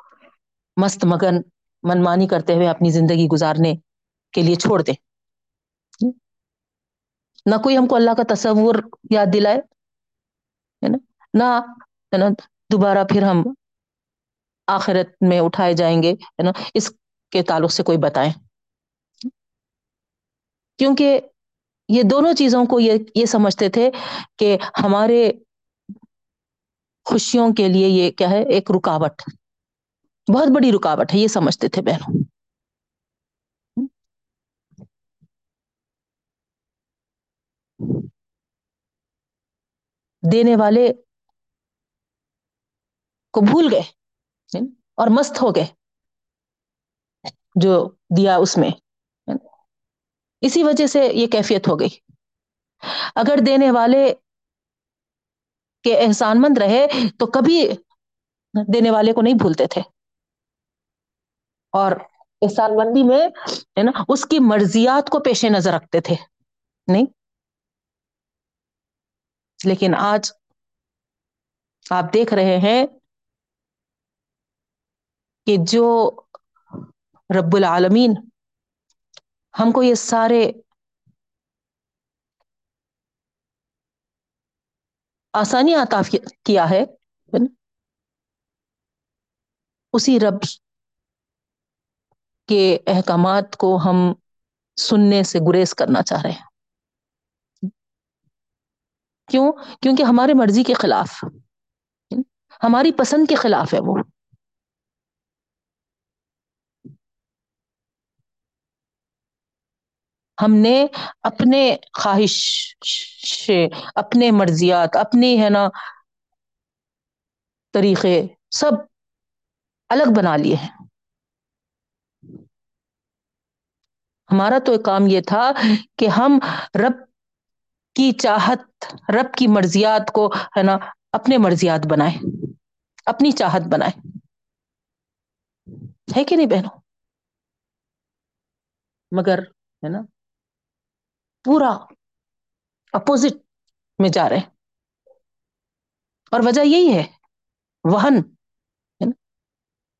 مست مگن منمانی کرتے ہوئے اپنی زندگی گزارنے کے لیے چھوڑ دے نہ کوئی ہم کو اللہ کا تصور یاد دلائے، ہے نا؟ نہ دوبارہ پھر ہم آخرت میں اٹھائے جائیں گے، ہے نا؟ اس کے تعلق سے کوئی بتائیں۔ کیونکہ یہ دونوں چیزوں کو یہ یہ سمجھتے تھے کہ ہمارے خوشیوں کے لیے یہ کیا ہے، ایک رکاوٹ، بہت بڑی رکاوٹ ہے، یہ سمجھتے تھے بہنوں۔ دینے والے کو بھول گئے اور مست ہو گئے جو دیا اس میں۔ اسی وجہ سے یہ کیفیت ہو گئی۔ اگر دینے والے کے احسان مند رہے تو کبھی دینے والے کو نہیں بھولتے تھے۔ اور احسان مندی میں ہے نا، اس کی مرضیات کو پیش نظر رکھتے تھے۔ نہیں؟ لیکن آج آپ دیکھ رہے ہیں کہ جو رب العالمین ہم کو یہ سارے آسانی عطا کیا ہے؟ اسی رب کے احکامات کو ہم سننے سے گریز کرنا چاہ رہے ہیں۔ کیوں؟ کیونکہ ہمارے مرضی کے خلاف، ہماری پسند کے خلاف ہے وہ۔ ہم نے اپنے خواہش سے، اپنے مرضیات، اپنی ہے نا طریقے سب الگ بنا لیے ہیں۔ ہمارا تو ایک کام یہ تھا کہ ہم رب کی چاہت، رب کی مرضیات کو ہے نا اپنے مرضیات بنائے اپنی چاہت بنائے ہے کہ نہیں بہنوں؟ مگر ہے نا پورا اپوزٹ میں جا رہے اور وجہ یہی ہے، وہن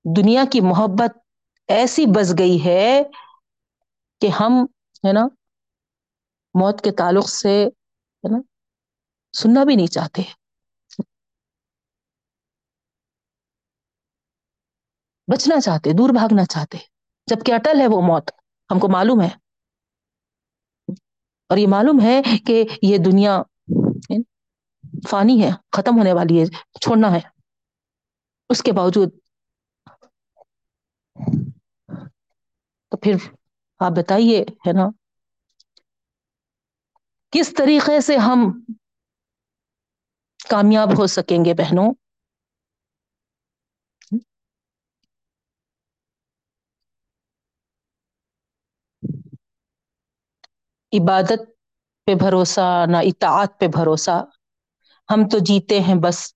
دنیا کی محبت ایسی بس گئی ہے کہ ہم، ہے نا، موت کے تعلق سے، ہے نا، سننا بھی نہیں چاہتے۔ بچنا چاہتے، دور بھاگنا چاہتے جبکہ اٹل ہے وہ موت، ہم کو معلوم ہے۔ اور یہ معلوم ہے کہ یہ دنیا فانی ہے، ختم ہونے والی ہے، چھوڑنا ہے۔ اس کے باوجود۔ تو پھر آپ بتائیے، ہے نا؟ کس طریقے سے ہم کامیاب ہو سکیں گے بہنوں؟ عبادت پہ بھروسہ، نہ اطاعت پہ بھروسہ۔ ہم تو جیتے ہیں بس۔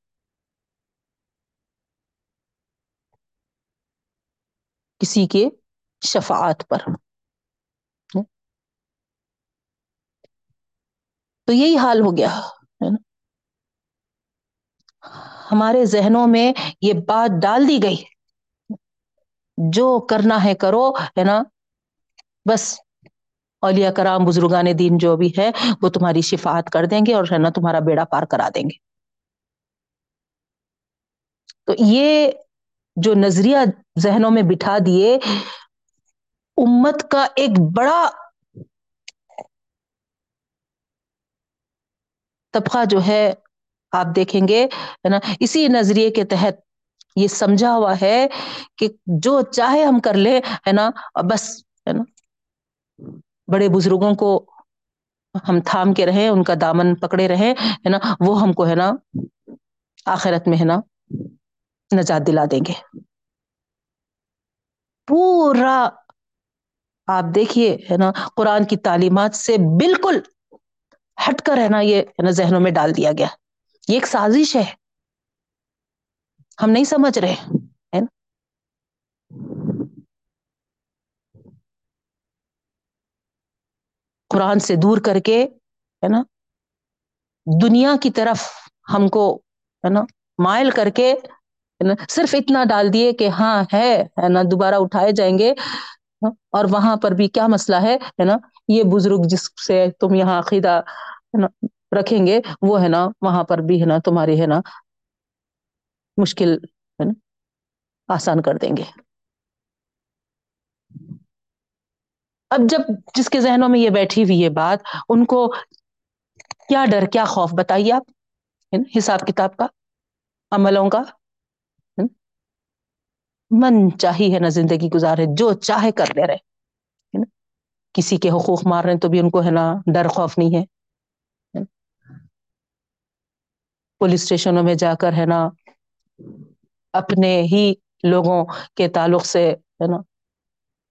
کسی کے شفاعت پر۔ تو یہی حال ہو گیا، ہے نا؟ ہمارے ذہنوں میں یہ بات ڈال دی گئی۔ جو کرنا ہے کرو، ہے نا؟ بس۔ اولیا کرام بزرگان دین جو بھی ہے، وہ تمہاری شفات کر دیں گے اور ہے نا تمہارا بیڑا پار کرا دیں گے۔ تو یہ جو نظریہ ذہنوں میں بٹھا دیے، امت کا ایک بڑا طبقہ جو ہے، آپ دیکھیں گے، ہے نا، اسی نظریے کے تحت یہ سمجھا ہوا ہے کہ جو چاہے ہم کر لیں، ہے نا، بس، ہے نا۔ بڑے بزرگوں کو ہم تھام کے رہے ان کا دامن پکڑے رہے ہے نا؟ وہ ہم کو، ہے نا، آخرت میں، ہے نا، نجات دلا دیں گے۔ پورا آپ دیکھیے، ہے نا، قرآن کی تعلیمات سے بالکل ہٹ کر رہنا یہ نا، ذہنوں میں ڈال دیا گیا۔ یہ ایک سازش ہے۔ ہم نہیں سمجھ رہے، ہے نا؟ قرآن سے دور کر کے ہے نا دنیا کی طرف ہم کو ہے نا مائل کر کے صرف اتنا ڈال دیے کہ ہاں ہے نا دوبارہ اٹھائے جائیں گے اور وہاں پر بھی کیا مسئلہ ہے ہے نا یہ بزرگ جس سے تم یہاں عقیدہ نا رکھیں گے وہ ہے نا وہاں پر بھی ہے نا تمہاری ہے نا مشکل ہے نا آسان کر دیں گے اب جب جس کے ذہنوں میں یہ بیٹھی ہوئی یہ بات، ان کو کیا ڈر، کیا خوف بتائیے آپ؟ یعنی حساب کتاب کا، عملوں کا یعنی من چاہی ہے نا زندگی گزارے، جو چاہے کر لے رہے نا کسی کے حقوق مار رہے ہیں تو بھی ان کو ہے نا ڈر، خوف نہیں ہے پولیس اسٹیشنوں میں جا کر ہے نا اپنے ہی لوگوں کے تعلق سے ہے نا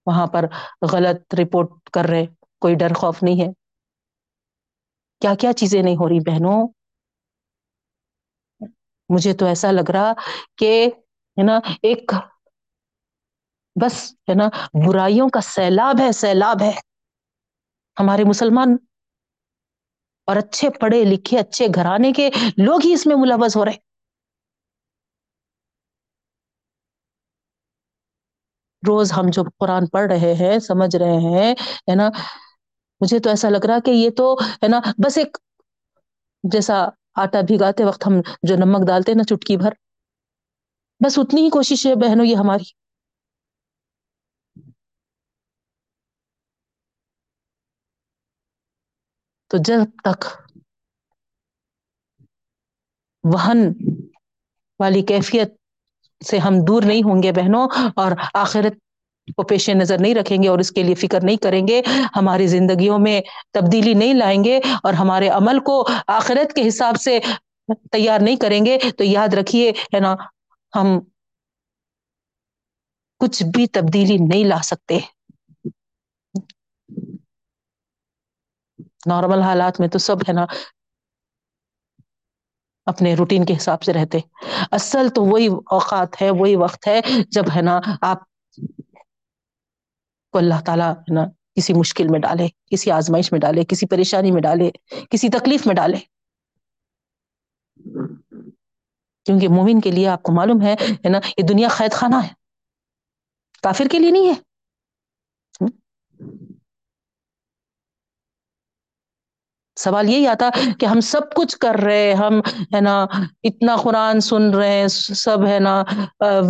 وہاں پر غلط رپورٹ کر رہے، کوئی ڈر خوف نہیں ہے۔ کیا کیا چیزیں نہیں ہو رہی بہنوں؟ مجھے تو ایسا لگ رہا کہ، ہے نا، ایک بس، ہے نا، برائیوں کا سیلاب ہے سیلاب ہے۔ ہمارے مسلمان اور اچھے پڑھے لکھے، اچھے گھرانے کے لوگ ہی اس میں ملوث ہو رہے۔ روز ہم جو قرآن پڑھ رہے ہیں، سمجھ رہے ہیں، ہے نا؟ مجھے تو ایسا لگ رہا کہ یہ تو، ہے نا؟ بس ایک جیسا آٹا بھگاتے وقت ہم جو نمک ڈالتے نا، چٹکی بھر۔ بس اتنی ہی کوشش ہے بہنوں، یہ ہماری۔ تو جب تک وہن والی کیفیت سے ہم دور نہیں ہوں گے بہنوں، اور آخرت کو پیش نظر نہیں رکھیں گے اور اس کے لیے فکر نہیں کریں گے۔ ہماری زندگیوں میں تبدیلی نہیں لائیں گے اور ہمارے عمل کو آخرت کے حساب سے تیار نہیں کریں گے۔ تو یاد رکھیے، ہے نا، ہم کچھ بھی تبدیلی نہیں لا سکتے۔ نارمل حالات میں تو سب، ہے نا اپنے روٹین کے حساب سے رہتے۔ اصل تو وہی اوقات ہے، وہی وقت ہے جب ہے نا آپ کو اللہ تعالی ہے نا کسی مشکل میں ڈالے، کسی آزمائش میں ڈالے، کسی پریشانی میں ڈالے، کسی تکلیف میں ڈالے۔ کیونکہ مومن کے لیے آپ کو معلوم ہے نا، یہ دنیا قید خانہ ہے۔ کافر کے لیے نہیں ہے۔ سوال یہی آتا کہ ہم سب کچھ کر رہے ہم ہے نا اتنا قرآن سن رہے ہیں، سب ہے نا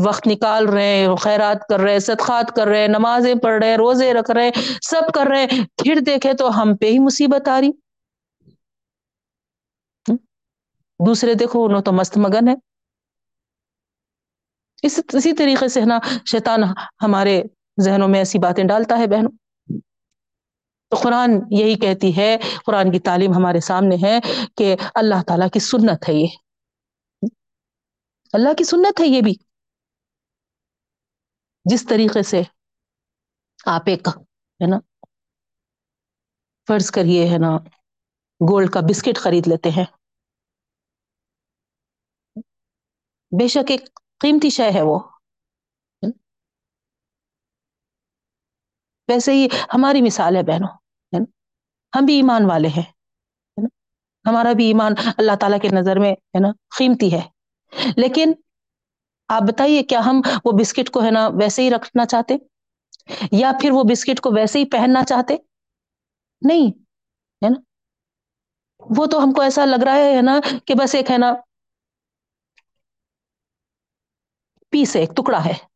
وقت نکال رہے ہیں، خیرات کر رہے صدقات کر رہے نمازیں پڑھ رہے روزے رکھ رہے سب کر رہے پھر دیکھے تو ہم پہ ہی مصیبت آ رہی۔ دوسرے دیکھو، انہوں تو مست مگن ہے اس، اسی طریقے سے ہے نا، شیطان ہمارے ذہنوں میں ایسی باتیں ڈالتا ہے بہنوں۔ تو قرآن یہی کہتی ہے، قرآن کی تعلیم ہمارے سامنے ہے کہ اللہ تعالی کی سنت ہے یہ۔ اللہ کی سنت ہے یہ بھی۔ جس طریقے سے آپ ایک ہے نا، فرض کریے ہے نا، گولڈ کا بسکٹ خرید لیتے ہیں۔ بے شک ایک قیمتی شے ہے وہ۔ ویسے ہی ہماری مثال ہے بہنوں۔ ہم بھی ایمان والے ہیں ہمارا بھی ایمان اللہ تعالی کے نظر میں، ہے نا، قیمتی ہے۔ لیکن آپ بتائیے، کیا ہم وہ بسکٹ کو، ہے نا، ویسے ہی رکھنا چاہتے؟ یا پھر وہ بسکٹ کو ویسے ہی پہننا چاہتے؟ نہیں، ہے نا؟ وہ تو ہم کو ایسا لگ رہا ہے نا، کہ بس ایک، ہے نا، پیس ہے ایک، ٹکڑا ہے۔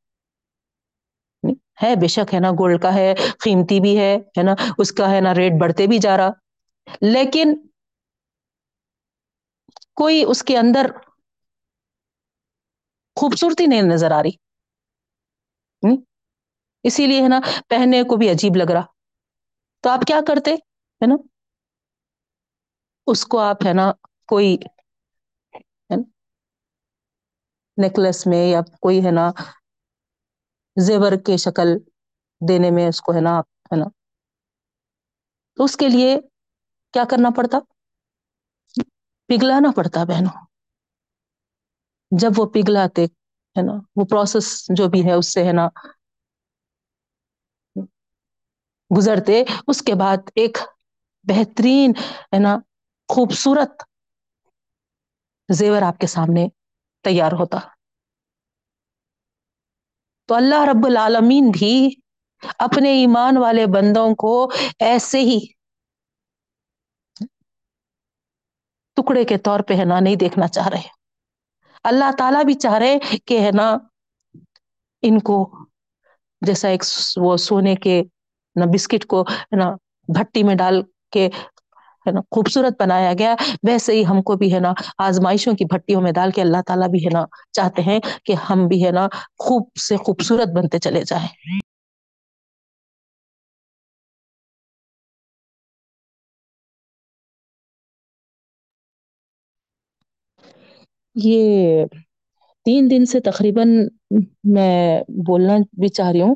ہے؟ بے شک ہے نا، گولڈ کا ہے، قیمتی بھی ہے ہے نا؟ اس کا ہے نا ریٹ بڑھتے بھی جا رہا۔ لیکن کوئی اس کے اندر خوبصورتی نہیں نظر آ رہی۔ اسی لیے ہے نا، پہننے کو بھی عجیب لگ رہا۔ تو آپ کیا کرتے؟ ہے نا؟ اس کو آپ ہے نا، کوئی نیکلس میں یا کوئی ہے نا زیور کے شکل دینے میں اس کو ہے نا ہے نا۔ تو اس کے لیے کیا کرنا پڑتا؟ پگھلانا پڑتا بہنوں۔ جب وہ پگھلاتے، ہے نا، وہ پروسیس جو بھی ہے، اس سے ہے نا گزرتے، اس کے بعد ایک بہترین، ہے نا، خوبصورت زیور آپ کے سامنے تیار ہوتا۔ تو اللہ رب العالمین بھی اپنے ایمان والے بندوں کو ایسے ہی ٹکڑے کے طور پہ ہے نا نہیں دیکھنا چاہ رہے۔ اللہ تعالی بھی چاہ رہے کہ ہے نا ان کو جیسا ایک وہ سونے کے نا بسکٹ کو نا بھٹی میں ڈال کے ہے نا؟ خوبصورت بنایا گیا۔ ویسے ہی ہم کو بھی ہے نا، آزمائشوں کی بھٹیوں میں ڈال کے اللہ تعالی بھی ہے نا، چاہتے ہیں کہ ہم بھی ہے نا خوب سے خوبصورت بنتے چلے جائیں۔ یہ تین دن سے تقریباً میں بولنا بھی چاہ رہی ہوں۔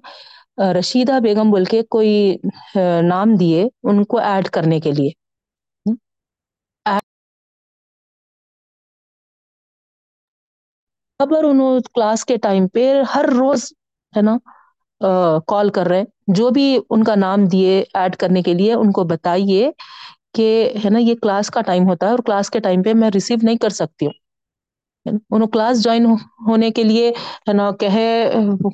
رشیدہ بیگم بول کے کوئی نام دیے ان کو ایڈ کرنے کے لیے۔ خبر انہوں کلاس کے ٹائم پہ ہر روز ہے نا کال کر رہے ہیں۔ جو بھی ان کا نام دیے ایڈ کرنے کے لیے، ان کو بتائیے کہ ہے نا، یہ کلاس کا ٹائم ہوتا ہے اور کلاس کے ٹائم پہ میں ریسیو نہیں کر سکتی ہوں۔ انہوں کلاس جوائن ہونے کے لیے ہے نا کہ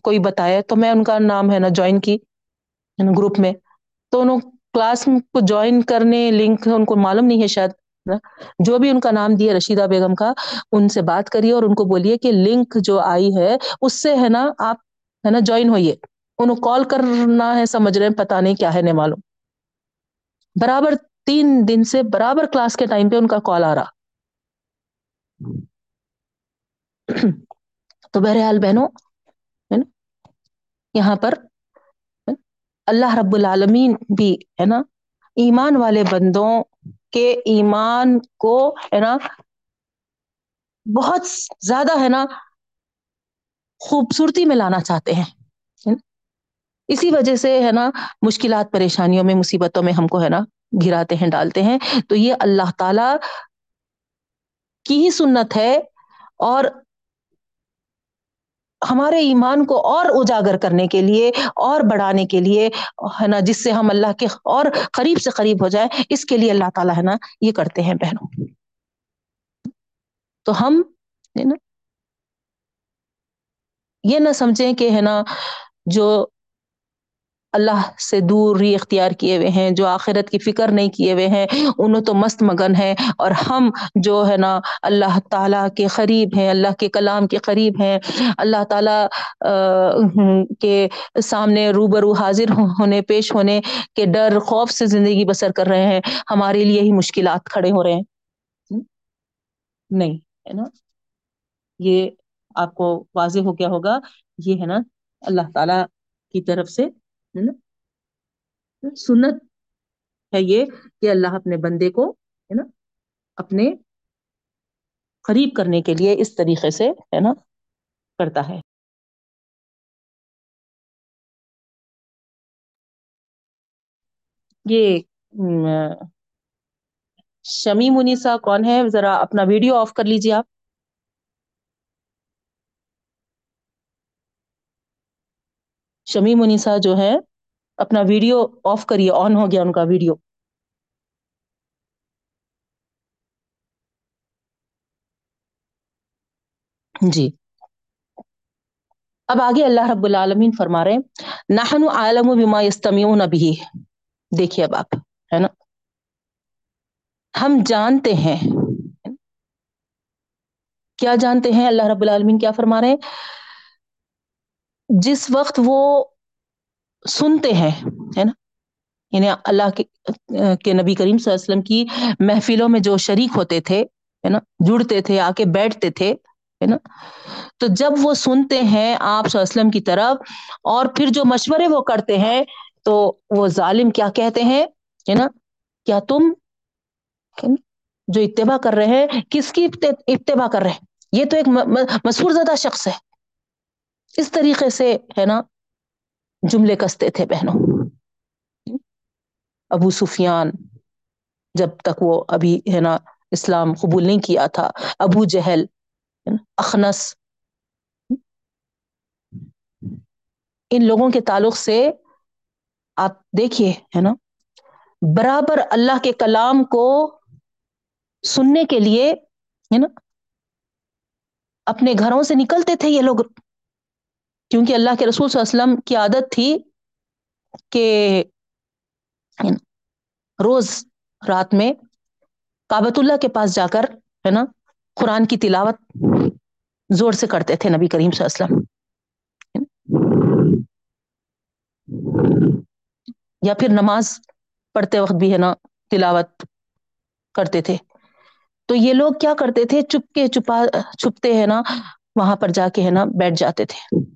کوئی بتایا تو میں ان کا نام ہے نا جوائن کی گروپ میں۔ تو انہوں کلاس کو جوائن کرنے لنک ان کو معلوم نہیں ہے شاید۔ جو بھی ان کا نام دیا رشیدہ بیگم کا، ان سے بات کریے اور ان کو بولیے کہ لنک جو آئی ہے، اس سے ہے نا، آپ ہے نا جوائن ہوئیے۔ انہوں کال کرنا ہے، سمجھ رہے ہیں پتا نہیں کیا ہے، نہیں معلوم۔ برابر تین دن سے برابر کلاس کے ٹائم پہ ان کا کال آ رہا۔ تو بہرحال بہنوں یہاں پر اللہ رب العالمین بھی، ہے نا، ایمان والے بندوں کے ایمان کو ہے نا، بہت زیادہ ہے نا خوبصورتی میں لانا چاہتے ہیں۔ اسی وجہ سے ہے نا مشکلات، پریشانیوں میں، مصیبتوں میں ہم کو ہے نا گراتے ہیں، ڈالتے ہیں۔ تو یہ اللہ تعالی کی ہی سنت ہے اور ہمارے ایمان کو اور اجاگر کرنے کے لیے اور بڑھانے کے لیے، ہے نا، جس سے ہم اللہ کے اور قریب سے قریب ہو جائیں، اس کے لیے اللہ تعالیٰ، ہے نا، یہ کرتے ہیں بہنوں۔ تو ہم نا، یہ نہ سمجھیں کہ، ہے نا، جو اللہ سے دور ہی اختیار کیے ہوئے ہیں، جو آخرت کی فکر نہیں کیے ہوئے ہیں انوں تو مست مگن ہے اور ہم جو ہے نا، اللہ تعالی کے قریب ہیں، اللہ کے کلام کے قریب ہیں۔ اللہ تعالی کے سامنے روبرو حاضر ہونے، پیش ہونے کے ڈر، خوف سے زندگی بسر کر رہے ہیں۔ ہمارے لیے ہی مشکلات کھڑے ہو رہے ہیں۔ نہیں، ہے نا؟ یہ آپ کو واضح ہو گیا ہوگا۔ یہ ہے نا اللہ تعالی کی طرف سے ہے نا؟ سنت ہے یہ کہ اللہ اپنے بندے کو، ہے نا، اپنے قریب کرنے کے لیے اس طریقے سے، ہے نا، کرتا ہے۔ یہ شمی منیسا کون ہے؟ ذرا اپنا ویڈیو آف کر لیجیے آپ۔ شمی منیسا جو ہے، اپنا ویڈیو آف کریے آن ہو گیا ان کا ویڈیو۔ جی۔ اب آگے اللہ رب العالمین فرما رہے نحن عالم بما یستمیعون به۔ دیکھیے اب آپ، ہے نا؟ ہم جانتے ہیں۔ کیا جانتے ہیں اللہ رب العالمین کیا فرما رہے ہیں؟ جس وقت وہ سنتے ہیں، ہے نا؟ یعنی اللہ کے کے نبی کریم صلی اللہ علیہ وسلم کی محفلوں میں جو شریک ہوتے تھے، ہے نا؟ جڑتے تھے، آ کے بیٹھتے تھے، ہے نا؟ تو جب وہ سنتے ہیں آپ صلی وسلم کی طرف، اور پھر جو مشورے وہ کرتے ہیں، تو وہ ظالم کیا کہتے ہیں؟ ہے نا؟ کیا تم جو اتباع کر رہے ہیں، کس کی اتباع کر رہے ہیں؟ یہ تو ایک مسور زدہ شخص ہے۔ اس طریقے سے ہے نا، جملے کستے تھے بہنوں۔ ابو سفیان جب تک وہ ابھی ہے نا اسلام قبول نہیں کیا تھا، ابو جہل، اخنس، ان لوگوں کے تعلق سے آپ دیکھیے ہے نا، برابر اللہ کے کلام کو سننے کے لیے ہے نا، اپنے گھروں سے نکلتے تھے یہ لوگ۔ کیونکہ اللہ کے رسول صلی اللہ علیہ وسلم کی عادت تھی کہ روز رات میں کابت اللہ کے پاس جا کر، ہے نا، قرآن کی تلاوت زور سے کرتے تھے نبی کریم صلی اللہ علیہ وسلم۔ یا پھر نماز پڑھتے وقت بھی، ہے نا، تلاوت کرتے تھے۔ تو یہ لوگ کیا کرتے تھے؟ چپ کے چھپا چھپتے ہیں نا، وہاں پر جا کے، ہے نا، بیٹھ جاتے تھے۔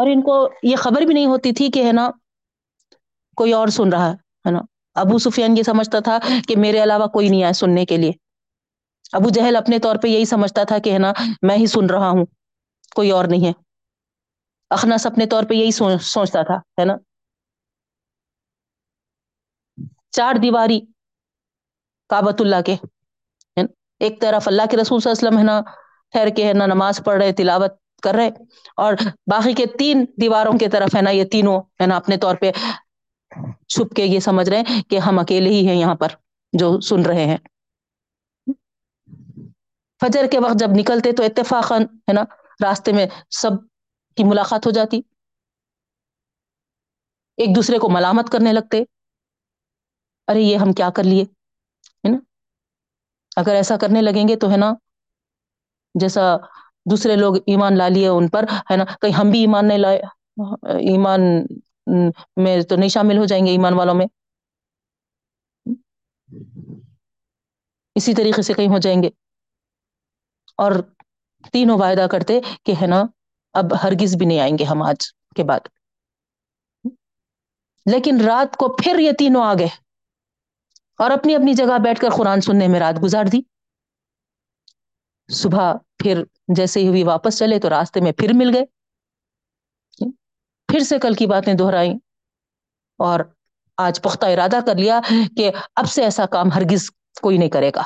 اور ان کو یہ خبر بھی نہیں ہوتی تھی کہ ہے نا کوئی اور سن رہا ہے نا؟ ابو سفیان یہ سمجھتا تھا کہ میرے علاوہ کوئی نہیں آئے سننے کے لیے۔ ابو جہل اپنے طور پہ یہی سمجھتا تھا کہ ہے نا میں ہی سن رہا ہوں، کوئی اور نہیں ہے۔ اخنس اپنے طور پہ یہی سوچتا تھا، ہے نا؟ چار دیواری کابت اللہ کے ایک طرف اللہ کے رسول صلی اللہ علیہ وسلم، ہے نا، ٹھہر کے، ہے نا، نماز پڑھ رہے، تلاوت کر رہے اور باقی کے تین دیواروں کی طرف ہے نا، یہ تینوں ہے نا، اپنے طور پہ چھپ کے یہ سمجھ رہے ہیں کہ ہم اکیلے ہی ہیں یہاں پر جو سن رہے ہیں۔ فجر کے وقت جب نکلتے تو اتفاق ہے نا، راستے میں سب کی ملاقات ہو جاتی۔ ایک دوسرے کو ملامت کرنے لگتے۔ ارے، یہ ہم کیا کر لیے؟ ہے نا؟ اگر ایسا کرنے لگیں گے تو ہے نا، جیسا دوسرے لوگ ایمان لا لیے ان پر، ہے نا؟ کہیں ہم بھی ایمان نہیں لائے، ایمان میں تو نہیں شامل ہو جائیں گے ایمان والوں میں۔ اسی طریقے سے کہیں ہو جائیں گے۔ اور تینوں وعدہ کرتے کہ، ہے نا، اب ہرگز بھی نہیں آئیں گے ہم آج کے بعد۔ لیکن رات کو پھر یہ تینوں آ گئے اور اپنی اپنی جگہ بیٹھ کر قرآن سننے میں رات گزار دی۔ صبح پھر جیسے ہی ہوئی واپس چلے تو راستے میں پھر مل گئے۔ پھر سے کل کی باتیں دہرائیں اور آج پختہ ارادہ کر لیا کہ اب سے ایسا کام ہرگز کوئی نہیں کرے گا۔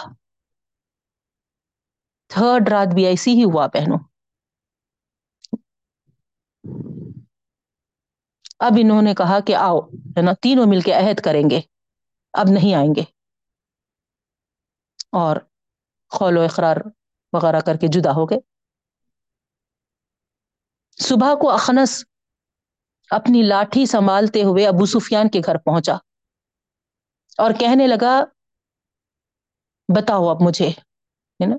تھرڈ رات بھی ایسی ہی ہوا پہنو اب انہوں نے کہا کہ آؤ، ہے نا، تینوں مل کے عہد کریں گے۔ اب نہیں آئیں گے۔ اور خول و اقرار وغیرہ کر کے جدا ہو گئے۔ صبح کو اخنس اپنی لاٹھی سنبھالتے ہوئے ابو سفیان کے گھر پہنچا اور کہنے لگا، بتاؤ اب مجھے، ہے نا،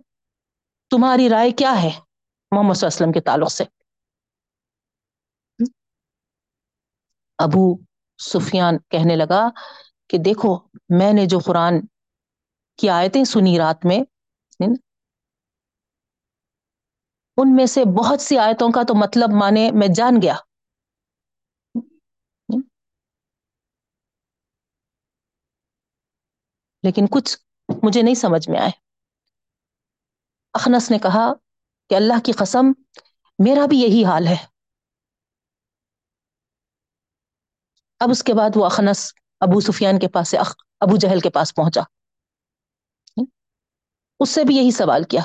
تمہاری رائے کیا ہے محمد صلی اللہ علیہ وسلم کے تعلق سے؟ ابو سفیان کہنے لگا کہ دیکھو، میں نے جو قرآن کی آیتیں سنی رات میں ان میں سے بہت سی آیتوں کا تو مطلب مانے میں جان گیا۔ لیکن کچھ مجھے نہیں سمجھ میں آئے۔ اخنس نے کہا کہ اللہ کی قسم، میرا بھی یہی حال ہے۔ اب اس کے بعد وہ اخنس ابو سفیان کے پاس سے ابو جہل کے پاس پہنچا۔ اس سے بھی یہی سوال کیا۔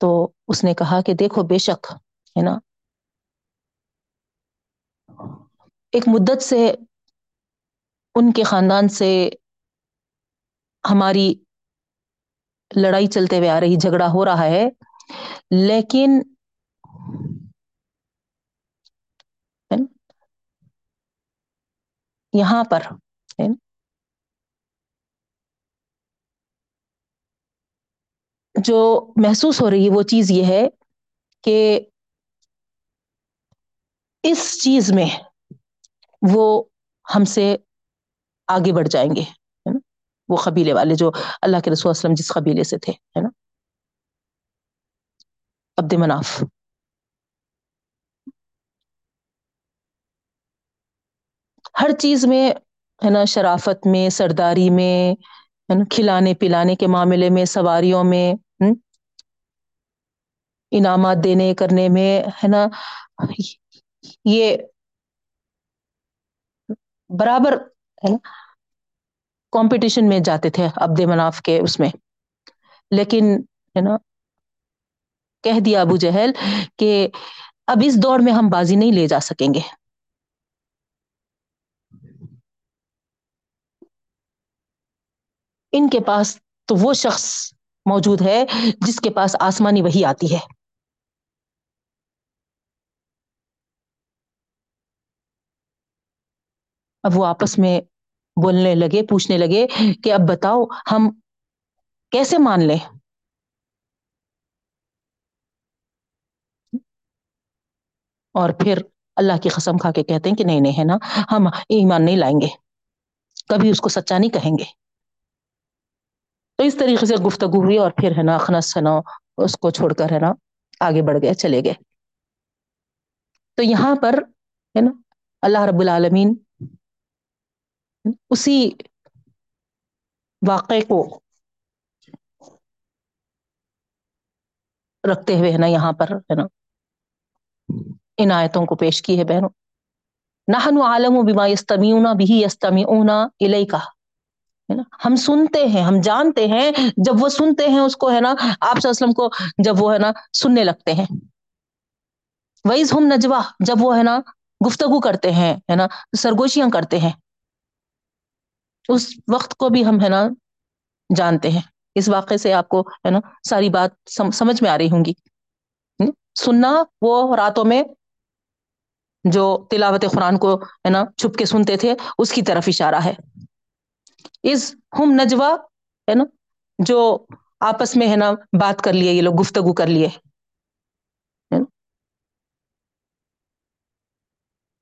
تو اس نے کہا کہ دیکھو بے شک، ہے نا؟ ایک مدت سے ان کے خاندان سے ہماری لڑائی چلتے ہوئے آ رہی، جھگڑا ہو رہا ہے، لیکن یہاں پر جو محسوس ہو رہی ہے، وہ چیز یہ ہے کہ اس چیز میں وہ ہم سے آگے بڑھ جائیں گے، ہے نا؟ وہ قبیلے والے جو اللہ کے رسول وسلم جس قبیلے سے تھے، ہے نا؟ عبد مناف۔ ہر چیز میں، ہے نا، شرافت میں، سرداری میں، ہے نا، کھلانے پلانے کے معاملے میں، سواریوں میں انعامات دینے، کرنے میں، ہے نا، یہ برابر، ہے نا کمپٹیشن میں جاتے تھے عبد مناف کے اس میں۔ لیکن، ہے نا، کہہ دیا ابو جہل کہ اب اس دوڑ میں ہم بازی نہیں لے جا سکیں گے۔ ان کے پاس تو وہ شخص موجود ہے جس کے پاس آسمانی وہی آتی ہے۔ اب وہ آپس میں بولنے لگے، پوچھنے لگے کہ اب بتاؤ، ہم کیسے مان لیں؟ اور پھر اللہ کی قسم کھا کے کہتے ہیں کہ نہیں نہیں ہے نا، ہم ایمان نہیں لائیں گے، کبھی اس کو سچا نہیں کہیں گے۔ تو اس طریقے سے گفتگو ہوئی اور پھر ہے نا، اخنس ہے نا، اس کو چھوڑ کر ہے نا آگے بڑھ گئے، چلے گئے۔ تو یہاں پر ہے نا، اللہ رب العالمین اسی واقعے کو رکھتے ہوئے ہے نا یہاں پر ہے نا ان آیتوں کو پیش کی ہے بہنوں نحن عالم بما یستمیون به یستمیون الیکا ہے نا ہم سنتے ہیں ہم جانتے ہیں جب وہ سنتے ہیں اس کو ہے نا آپ وسلم کو جب وہ ہے نا سننے لگتے ہیں ویز ہم نجوا جب وہ ہے نا گفتگو کرتے ہیں ہے نا سرگوشیاں کرتے ہیں اس وقت کو بھی ہم، ہے نا، جانتے ہیں۔ اس واقعے سے آپ کو، ہے نا، ساری بات سمجھ میں آ رہی ہوں گی۔ سننا وہ راتوں میں جو تلاوت قرآن کو، ہے نا، چھپ کے سنتے تھے، اس کی طرف اشارہ ہے۔ اس ہم نجوا ہے نا، جو آپس میں، ہے نا، بات کر لیے، یہ لوگ گفتگو کر لیے۔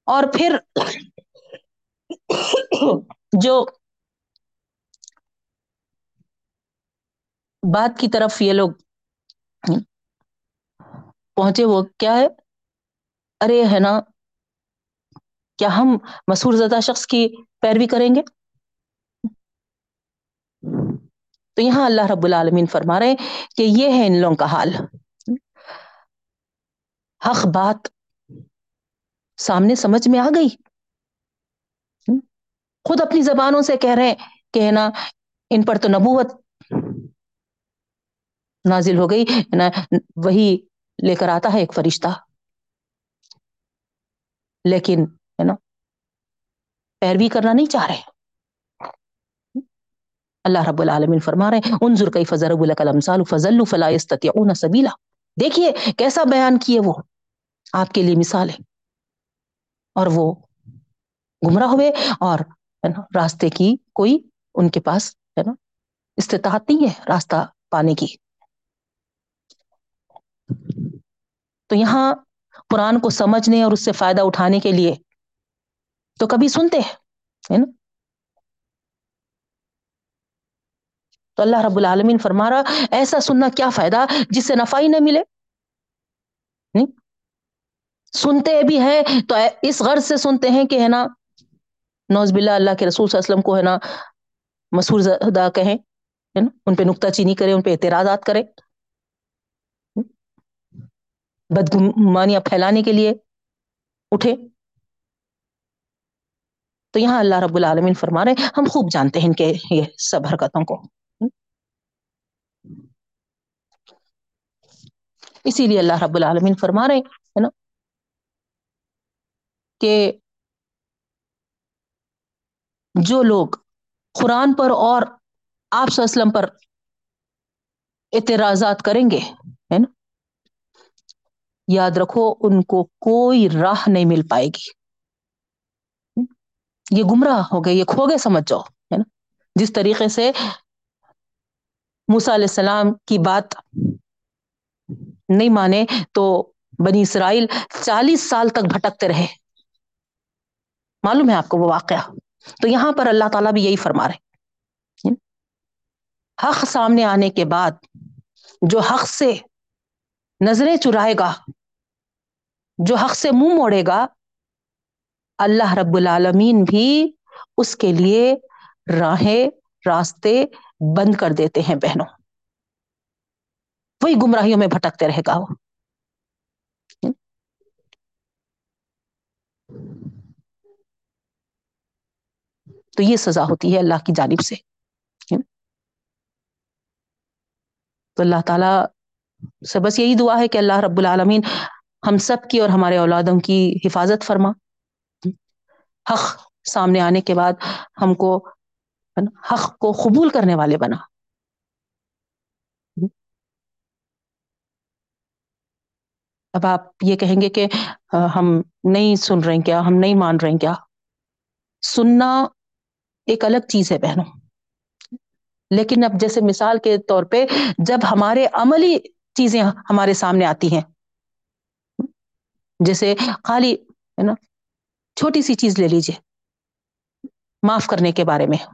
اور پھر جو بات کی طرف یہ لوگ پہنچے، وہ کیا ہے؟ ارے، ہے نا، کیا ہم مسور زدہ شخص کی پیروی کریں گے؟ تو یہاں اللہ رب العالمین فرما رہے ہیں کہ یہ ہے ان لوگوں کا حال۔ حق بات سامنے سمجھ میں آ گئی۔ خود اپنی زبانوں سے کہہ رہے ہیں کہ ہے نا، ان پر تو نبوت نازل ہو گئی وہی لے کر آتا ہے ایک فرشتہ۔ لیکن ہے نا پیروی کرنا نہیں چاہ رہے۔ اللہ رب العالمین فرما رہے انظر کئی فضر الکلام فضل فلا سبیلا۔ دیکھیے کیسا بیان کیے وہ۔ آپ کے لیے مثال ہے۔ اور وہ گمراہ ہوئے اور ہے نا راستے کی کوئی ان کے پاس ہے نا استطاعت نہیں ہے، راستہ پانے کی۔ تو یہاں قرآن کو سمجھنے اور اس سے فائدہ اٹھانے کے لیے تو کبھی سنتے ہیں نا؟ تو اللہ رب العالمین فرما رہا، ایسا سننا کیا فائدہ؟ جس سے نفع ہی نہ ملے۔ سنتے بھی ہیں تو اس غرض سے سنتے ہیں کہ ہے نا نوز باللہ اللہ کے رسول صلی اللہ علیہ وسلم کو ہے نا مسور زدہ کہیں، ہے نا؟ ان پہ نکتہ چینی کرے ان پہ اعتراضات کرے بدگمانیاں پھیلانے کے لیے اٹھے۔ تو یہاں اللہ رب العالمین فرما رہے ہم خوب جانتے ہیں ان کے یہ سب حرکتوں کو۔ اسی لیے اللہ رب العالمین فرما رہے ہے نا، کہ جو لوگ قرآن پر اور آپ وسلم پر اعتراضات کریں گے، ہے نا یاد رکھو، ان کو کوئی راہ نہیں مل پائے گی۔ یہ گمراہ ہو گئے، یہ کھو گئے، سمجھ جاؤ، ہے نا؟ جس طریقے سے موسا علیہ السلام کی بات نہیں مانے، تو بنی اسرائیل چالیس سال تک بھٹکتے رہے۔ معلوم ہے آپ کو وہ واقعہ؟ تو یہاں پر اللہ تعالیٰ بھی یہی فرما رہے حق سامنے آنے کے بعد جو حق سے نظریں چرائے گا جو حق سے منہ موڑے گا، اللہ رب العالمین بھی اس کے لیے راہیں، راستے بند کر دیتے ہیں بہنوں۔ وہی گمراہیوں میں بھٹکتے رہے گا وہ۔ تو یہ سزا ہوتی ہے اللہ کی جانب سے۔ تو اللہ تعالی سے بس یہی دعا ہے کہ اللہ رب العالمین ہم سب کی اور ہمارے اولادوں کی حفاظت فرما۔ حق سامنے آنے کے بعد ہم کو حق کو قبول کرنے والے بنا۔ اب آپ یہ کہیں گے کہ ہم نہیں سن رہے ہیں کیا؟ ہم نہیں مان رہے ہیں کیا؟ سننا ایک الگ چیز ہے بہنوں۔ لیکن اب جیسے مثال کے طور پہ جب ہمارے عملی چیزیں ہمارے سامنے آتی ہیں جیسے خالی، ہے نا، چھوٹی سی چیز لے لیجیے معاف کرنے کے بارے میں۔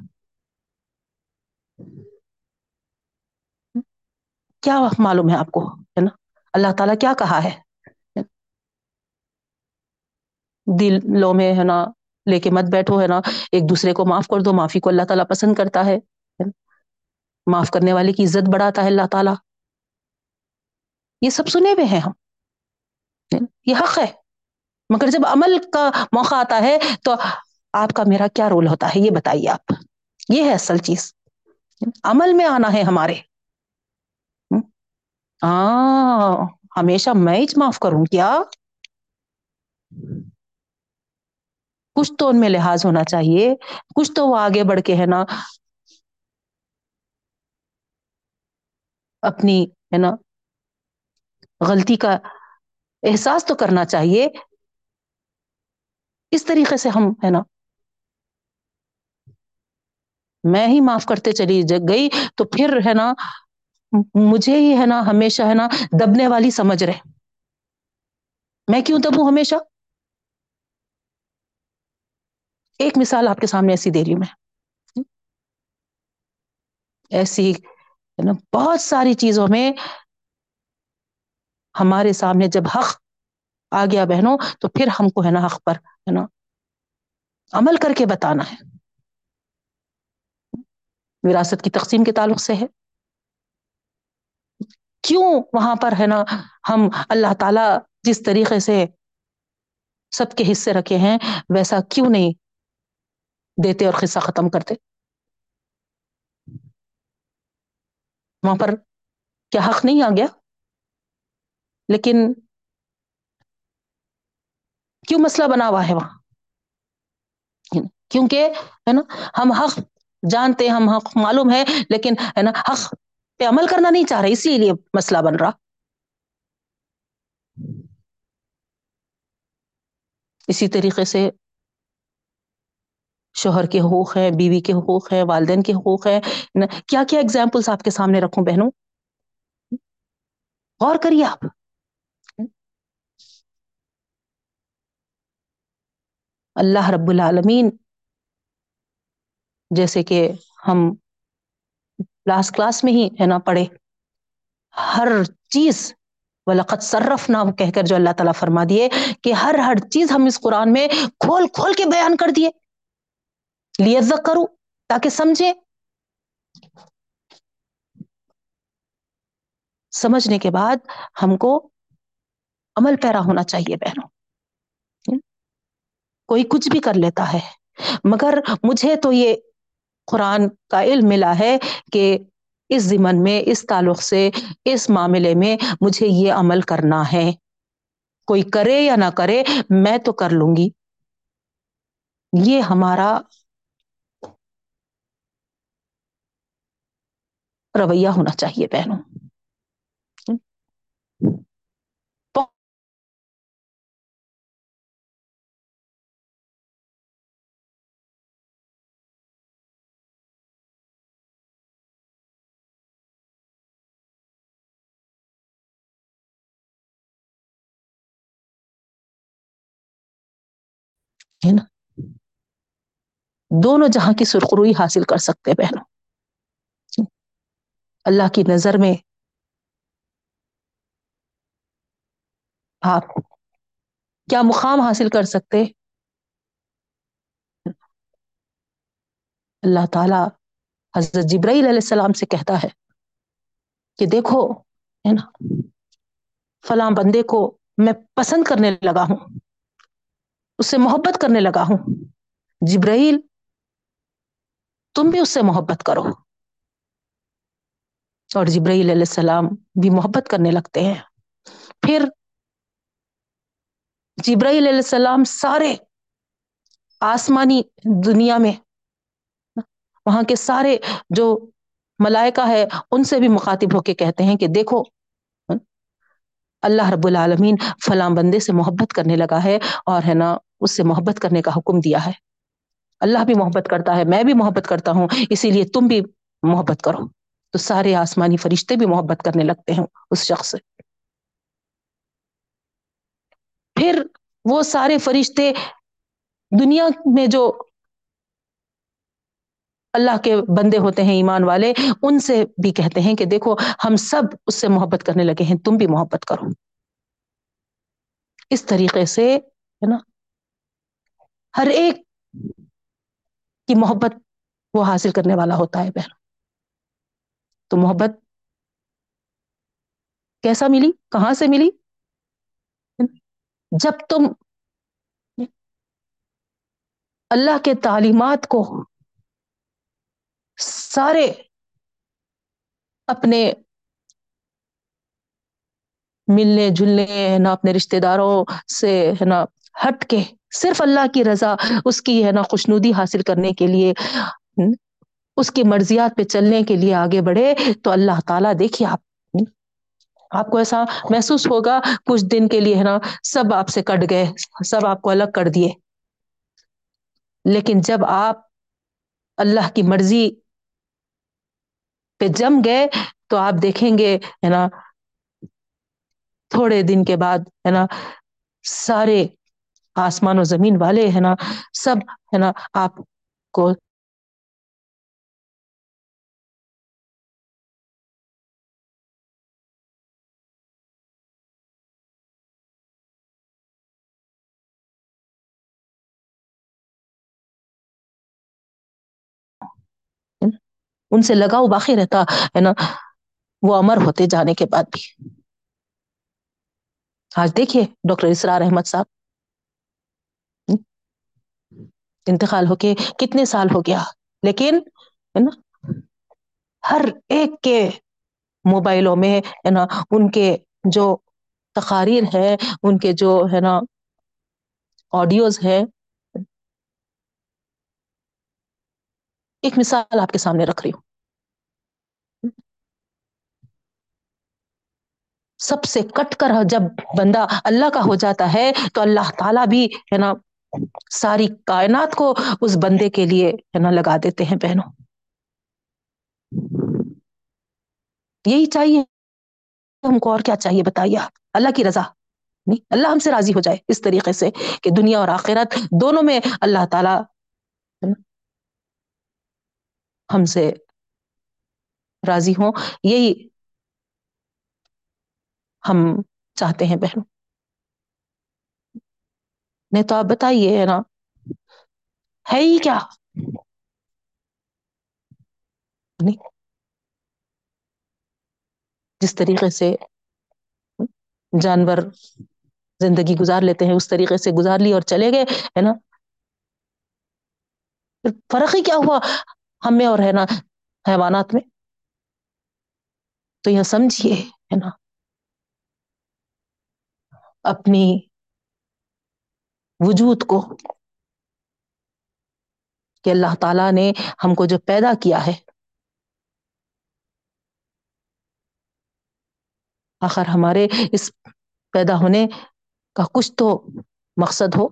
کیا معلوم ہے آپ کو؟ ہے نا، اللہ تعالیٰ کیا کہا ہے؟ دلوں میں، ہے نا، لے کے مت بیٹھو، ہے نا، ایک دوسرے کو معاف کر دو، معافی کو اللہ تعالیٰ پسند کرتا ہے معاف کرنے والے کی عزت بڑھاتا ہے اللہ تعالیٰ۔ یہ سب سنے ہوئے ہیں ہم۔ یہ حق ہے۔ مگر جب عمل کا موقع آتا ہے تو آپ کا میرا کیا رول ہوتا ہے یہ بتائیے آپ۔ یہ ہے اصل چیز۔ عمل میں آنا ہے ہمارے۔ ہاں ہمیشہ میں ہی معاف کروں کیا؟ کچھ تو ان میں لحاظ ہونا چاہیے۔ کچھ تو وہ آگے بڑھ کے ہے نا، اپنی ہے نا، غلطی کا احساس تو کرنا چاہیے۔ اس طریقے سے ہم، ہے نا؟ میں ہی معاف کرتے چلی گئی تو پھر، ہے نا، مجھے ہی، ہے نا، ہمیشہ، ہے نا، دبنے والی سمجھ رہے۔ میں کیوں دبوں ہمیشہ؟ ایک مثال آپ کے سامنے ایسی دے رہی ہوں میں۔ ایسی نا، بہت ساری چیزوں میں ہمارے سامنے جب حق آ گیا بہنوں، تو پھر ہم کو ہے نا حق پر ہے نا عمل کر کے بتانا ہے۔ وراثت کی تقسیم کے تعلق سے ہے۔ کیوں وہاں پر ہے نا ہم اللہ تعالی جس طریقے سے سب کے حصے رکھے ہیں، ویسا کیوں نہیں دیتے اور قصہ ختم کرتے؟ وہاں پر کیا حق نہیں آ گیا؟ لیکن کیوں مسئلہ بنا ہوا ہے وہاں؟ کیونکہ ہے نا، ہم حق جانتے، ہم حق معلوم ہے، لیکن ہے نا، حق پہ عمل کرنا نہیں چاہ رہے، اسی لیے مسئلہ بن رہا۔ اسی طریقے سے شوہر کے حقوق ہیں، بیوی کے حقوق ہیں، والدین کے حقوق ہیں۔ کیا کیا اگزامپلس آپ کے سامنے رکھوں بہنوں؟ غور کریے آپ۔ اللہ رب العالمین، جیسے کہ ہم لاسٹ کلاس میں ہی ہے نا پڑھے، ہر چیز ولاقت صرف نہ کہہ کر جو اللہ تعالیٰ فرما دیے کہ ہر ہر چیز ہم اس قرآن میں کھول کھول کے بیان کر دیے۔ لیزک کروں تاکہ سمجھے سمجھنے کے بعد ہم کو عمل پیرا ہونا چاہیے بہنوں۔ کوئی کچھ بھی کر لیتا ہے۔ مگر مجھے تو یہ قرآن کا علم ملا ہے کہ اس زمن میں، اس تعلق سے، اس معاملے میں مجھے یہ عمل کرنا ہے۔ کوئی کرے یا نہ کرے، میں تو کر لوں گی۔ یہ ہمارا رویہ ہونا چاہیے بہنوں۔ ہے نا؟ دونوں جہاں کی سرخروئی حاصل کر سکتے بہنوں۔ اللہ کی نظر میں آپ کیا مقام حاصل کر سکتے؟ اللہ تعالی حضرت جبرائیل علیہ السلام سے کہتا ہے کہ دیکھو، ہے نا؟ فلاں بندے کو میں پسند کرنے لگا ہوں۔ اس سے محبت کرنے لگا ہوں۔ جبرائیل، تم بھی اس سے محبت کرو۔ اور جبرائیل علیہ السلام بھی محبت کرنے لگتے ہیں۔ پھر جبرائیل علیہ السلام سارے آسمانی دنیا میں، وہاں کے سارے جو ملائکہ ہے، ان سے بھی مخاطب ہو کے کہتے ہیں کہ دیکھو اللہ رب العالمین فلاں بندے سے محبت کرنے لگا ہے اور ہے نا اس سے محبت کرنے کا حکم دیا ہے۔ اللہ بھی محبت کرتا ہے، میں بھی محبت کرتا ہوں، اسی لیے تم بھی محبت کرو۔ تو سارے آسمانی فرشتے بھی محبت کرنے لگتے ہیں اس شخص سے۔ پھر وہ سارے فرشتے دنیا میں جو اللہ کے بندے ہوتے ہیں، ایمان والے، ان سے بھی کہتے ہیں کہ دیکھو، ہم سب اس سے محبت کرنے لگے ہیں، تم بھی محبت کرو۔ اس طریقے سے، ہے نا؟ ہر ایک کی محبت وہ حاصل کرنے والا ہوتا ہے بہن۔ تو محبت کیسا ملی؟ کہاں سے ملی؟ جب تم اللہ کے تعلیمات کو سارے اپنے ملنے جلنے، ہے نا، اپنے رشتے داروں سے، ہے نا، ہٹ کے صرف اللہ کی رضا، اس کی، ہے نا، خوشنودی حاصل کرنے کے لیے اس کی مرضیات پہ چلنے کے لیے آگے بڑھے۔ تو اللہ تعالیٰ، دیکھیے آپ آپ کو ایسا محسوس ہوگا، کچھ دن کے لیے، ہے نا، سب آپ سے کٹ گئے، سب آپ کو الگ کر دیے۔ لیکن جب آپ اللہ کی مرضی پہ جم گئے تو آپ دیکھیں گے، ہے نا، تھوڑے دن کے بعد، ہے نا، سارے آسمان و زمین والے، ہے نا، سب، ہے نا، آپ کو ان سے لگاؤ، باقی رہتا، ہے نا؟ وہ امر ہوتے جانے کے بعد بھی۔ آج دیکھیے ڈاکٹر اسرار احمد صاحب۔ انتقال ہو کے کتنے سال ہو گیا۔ لیکن، ہے نا؟ ہر ایک کے موبائلوں میں، ہے نا؟ ان کے جو تقاریر ہے ان کے جو، ہے نا، آڈیوز ہے ایک مثال آپ کے سامنے رکھ رہی ہوں۔ سب سے کٹ کر جب بندہ اللہ کا ہو جاتا ہے تو اللہ تعالی بھی ہے نا ساری کائنات کو اس بندے کے لیے ہے نا لگا دیتے ہیں بہنوں۔ یہی چاہیے۔ ہم کو اور کیا چاہیے بتائیے آپ؟ اللہ کی رضا۔ نہیں، اللہ ہم سے راضی ہو جائے اس طریقے سے کہ دنیا اور آخرت دونوں میں اللہ تعالی ہم سے راضی ہوں۔ یہی ہم چاہتے ہیں بہنوں نہیں تو آپ بتائیے ہے نا۔ ہے ہی کیا؟ نہیں۔ جس طریقے سے جانور زندگی گزار لیتے ہیں، اس طریقے سے گزار لی اور چلے گئے، ہے نا۔ فرق ہی کیا ہوا ہمیں اور ہے نا حیوانات میں؟ تو یہ سمجھیے، ہے نا۔ اپنی وجود کو کہ اللہ تعالی نے ہم کو جو پیدا کیا ہے۔ آخر ہمارے اس پیدا ہونے کا کچھ تو مقصد ہو۔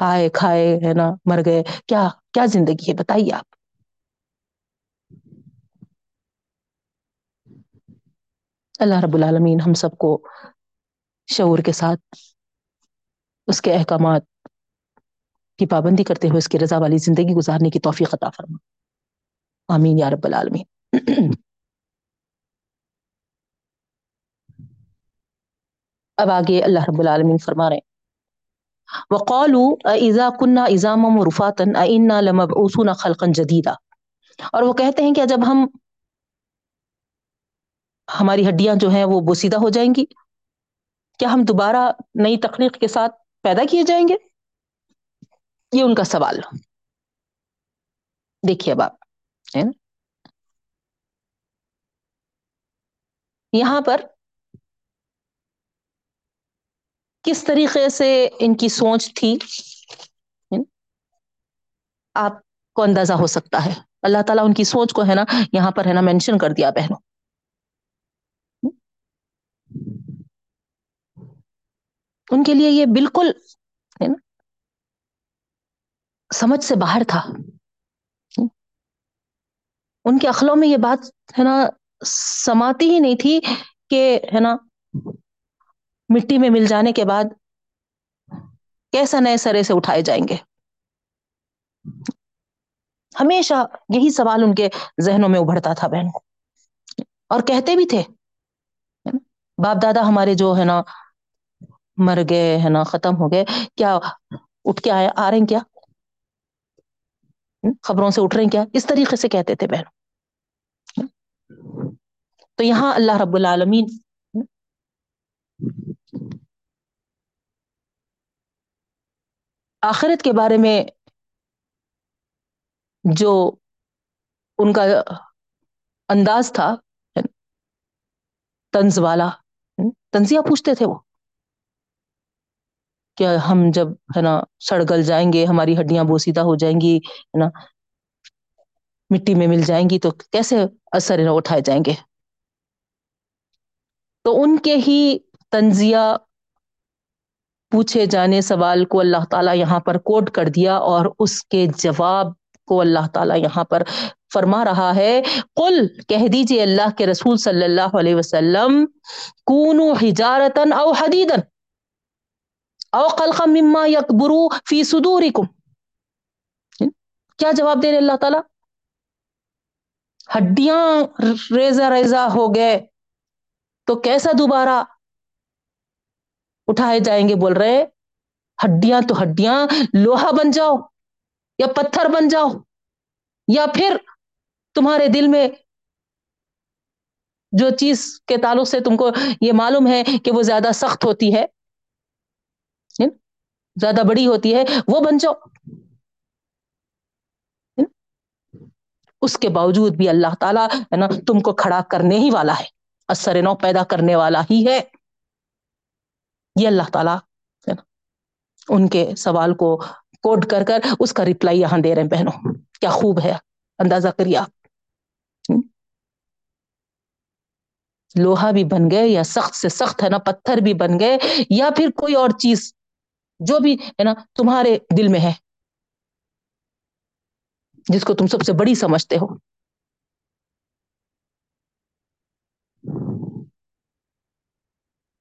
آئے، کھائے، ہے نا، مر گئے، کیا کیا زندگی ہے، بتائیے آپ۔ اللہ رب العالمین ہم سب کو شعور کے ساتھ اس کے احکامات کی پابندی کرتے ہوئے اس کی رضا والی زندگی گزارنے کی توفیق عطا فرما۔ آمین یا رب العالمین۔ اب آگے اللہ رب العالمین فرما رہے ہیں۔ وقالوا اذا كنا عظاما ورفاتا ائنا لمبعوثون خلقا جديدا۔ اور وہ کہتے ہیں کہ جب ہم ہماری ہڈیاں جو ہیں وہ بوسیدہ ہو جائیں گی۔ کیا ہم دوبارہ نئی تخلیق کے ساتھ پیدا کیے جائیں گے؟ یہ ان کا سوال۔ دیکھیے اب آپ یہاں پر کس طریقے سے ان کی سوچ تھی؟ آپ کو اندازہ ہو سکتا ہے۔ اللہ تعالیٰ ان کی سوچ کو ہے نا یہاں پر ہے نا مینشن کر دیا، بہنوں۔ ان کے لیے یہ بالکل ہے نا، سمجھ سے باہر تھا۔ ان کے اخلوں میں یہ بات ہے نا، سماتی ہی نہیں تھی کہ ہے نا، مٹی میں مل جانے کے بعد کیسا نئے سرے سے اٹھائے جائیں گے۔ ہمیشہ یہی سوال ان کے ذہنوں میں ابھرتا تھا بہن۔ اور کہتے بھی تھے، باپ دادا ہمارے جو ہے نا مر گئے ہے نا، ختم ہو گئے۔ کیا اٹھ کے آئے آ رہے ہیں کیا؟ خبروں سے اٹھ رہے ہیں کیا؟ اس طریقے سے کہتے تھے بہن تو یہاں اللہ رب العالمین آخرت کے بارے میں جو ان کا انداز تھا تنز والا تنزیہ پوچھتے تھے وہ۔ کہ ہم جب ہے نا سڑ گل جائیں گے، ہماری ہڈیاں بوسیدہ ہو جائیں گی، ہے نا، مٹی میں مل جائیں گی، تو کیسے اثر اٹھائے جائیں گے؟ تو ان کے ہی تنزیہ پوچھے جانے سوال کو اللہ تعالیٰ یہاں پر کوٹ کر دیا اور اس کے جواب کو اللہ تعالیٰ یہاں پر فرما رہا ہے۔ قل، کہہ دیجیے اللہ کے رسول صلی اللہ علیہ وسلم کونو حجارتن او حدیدن او خلقا مما یکبرو فی صدورکم۔ کیا جواب دے رہے اللہ تعالیٰ؟ ہڈیاں ریزہ ریزہ ہو گئے۔ تو کیسا دوبارہ اٹھائے جائیں گے بول رہے ہڈیاں تو ہڈیاں، لوہا بن جاؤ یا پتھر بن جاؤ یا پھر تمہارے دل میں جو چیز کے تعلق سے تم کو یہ معلوم ہے کہ وہ زیادہ سخت ہوتی ہے۔ زیادہ بڑی ہوتی ہے، وہ بن جاؤ۔ اس کے باوجود بھی اللہ تعالیٰ ہے نا، تم کو کھڑا کرنے ہی والا ہے، اثر نو پیدا کرنے والا ہی ہے۔ یہ اللہ تعالیٰ ان کے سوال کو کوڈ کر کر اس کا ریپلائی یہاں دے رہے ہیں، بہنوں۔ کیا خوب ہے، اندازہ کریے آپ۔ لوہا بھی بن گئے یا سخت سے سخت ہے نا، پتھر بھی بن گئے، یا پھر کوئی اور چیز جو بھی، ہے نا، تمہارے دل میں ہے، جس کو تم سب سے بڑی سمجھتے ہو۔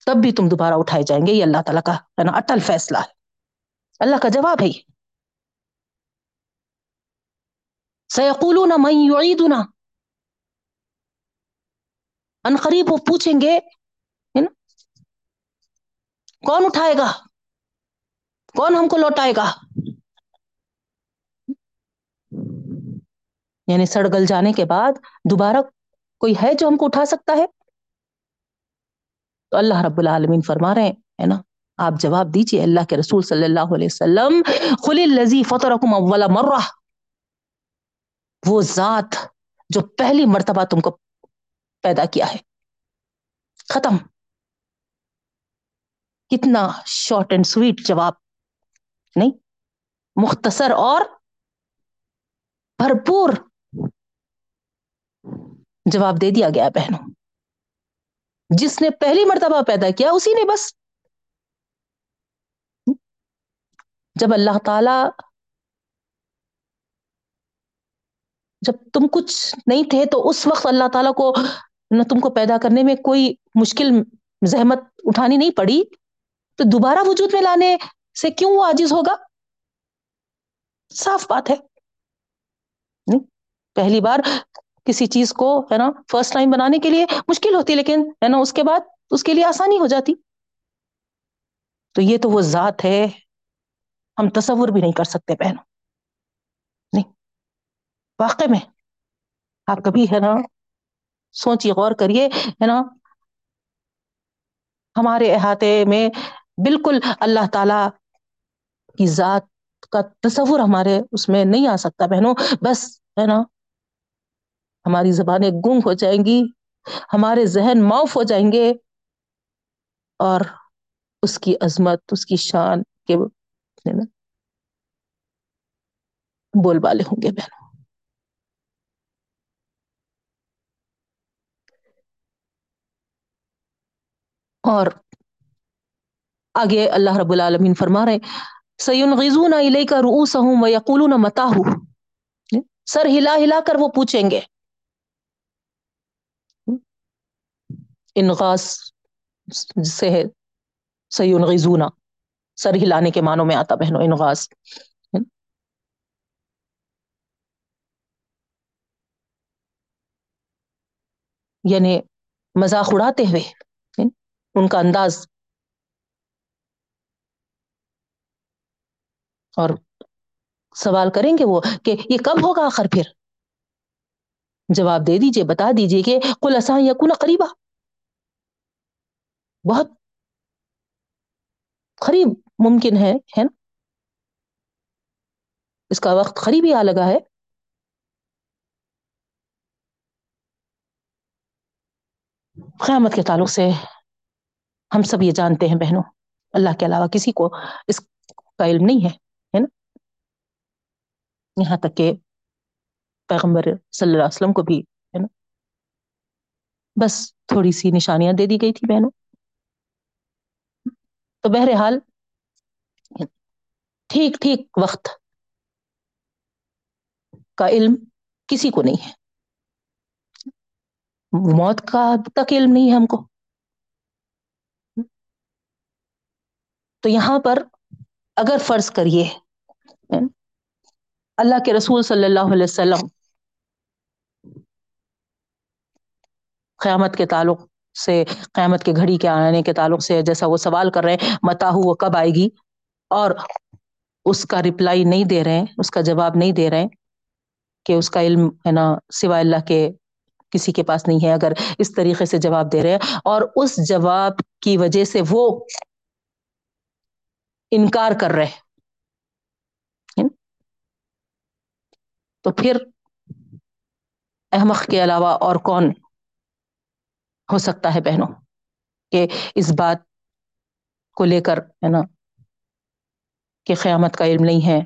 تب بھی تم دوبارہ اٹھائے جائیں گے، یہ اللہ تعالیٰ کا، ہے نا، اٹل فیصلہ ہے۔ اللہ کا جواب ہے سیقولون من یعیدنا ان قریب وہ پوچھیں گے کون اٹھائے گا؟ کون ہم کو لوٹائے گا؟ یعنی سڑ گل جانے کے بعد دوبارہ کوئی ہے جو ہم کو اٹھا سکتا ہے؟ تو اللہ رب العالمین فرما رہے ہیں نا؟ آپ جواب دیجیے اللہ کے رسول صلی اللہ علیہ وسلم خلی الزی فطرکم اول مرہ وہ ذات جو پہلی مرتبہ تم کو پیدا کیا ہے۔ ختم۔ کتنا شارٹ اینڈ سویٹ جواب۔ نہیں، مختصر اور بھرپور جواب دے دیا گیا بہنوں۔ جس نے پہلی مرتبہ پیدا کیا، اسی نے بس۔ جب اللہ تعالی، جب تم کچھ نہیں تھے، تو اس وقت اللہ تعالیٰ کو نہ تم کو پیدا کرنے میں کوئی مشکل، زحمت اٹھانی نہیں پڑی، تو دوبارہ وجود میں لانے سے کیوں وہ عاجز ہوگا؟ صاف بات ہے۔ پہلی بار کسی چیز کو، ہے نا فرسٹ ٹائم بنانے کے لیے مشکل ہوتی، لیکن، ہے نا، اس کے بعد اس کے لیے آسانی ہو جاتی۔ تو یہ تو وہ ذات ہے، ہم تصور بھی نہیں کر سکتے بہنوں۔ نہیں، واقع میں آپ کبھی، ہے نا سوچیے غور کریے، ہے نا، ہمارے احاطے میں بالکل اللہ تعالی کی ذات کا تصور ہمارے اس میں نہیں آ سکتا، بہنوں، بس ہے نا؟ ہماری زبانیں گنگ ہو جائیں گی، ہمارے ذہن معاف ہو جائیں گے اور اس کی عظمت، اس کی شان کے بول بالے ہوں گے بہنوں۔ اور آگے اللہ رب العالمین فرما رہے سیون غزون علیہ کا روس ہوں و یقول متا سر ہلا ہلا کر وہ پوچھیں گے. انغاس سے ہے. سیون غزونا سر ہلانے کے معنوں میں آتا بہنوں انغاس یعنی مذاق اڑاتے ہوئے ان کا انداز اور سوال کریں گے وہ کہ یہ کب ہوگا آخر پھر؟ جواب دے دیجیے، بتا دیجیے کہ کل اساں یقون قریبا۔ بہت قریب ممکن ہے ہے نا؟ اس کا وقت قریب ہی آ لگا ہے۔ قیامت کے تعلق سے ہم سب یہ جانتے ہیں بہنوں، اللہ کے علاوہ کسی کو اس کا علم نہیں ہے۔ یہاں تک کہ پیغمبر صلی اللہ علیہ وسلم کو بھی، ہے نا؟ بس تھوڑی سی نشانیاں دے دی گئی تھی بہنوں۔ تو بہرحال، ٹھیک ٹھیک وقت کا علم کسی کو نہیں ہے۔ موت کا تک علم نہیں ہے ہم کو۔ تو یہاں پر اگر فرض کریے اللہ کے رسول صلی اللہ علیہ وسلم قیامت کے تعلق سے، قیامت کے گھڑی کے آنے کے تعلق سے جیسا وہ سوال کر رہے ہیں متا ہو وہ کب آئے گی؟ اور اس کا رپلائی نہیں دے رہے ہیں، اس کا جواب نہیں دے رہے کہ اس کا علم ہے نا سوائے اللہ کے کسی کے پاس نہیں ہے، اگر اس طریقے سے جواب دے رہے ہیں۔ اور اس جواب کی وجہ سے وہ انکار کر رہے تو پھر احمق کے علاوہ اور کون ہو سکتا ہے بہنوں کہ اس بات کو لے کر، ہے نا، کہ قیامت کا علم نہیں ہے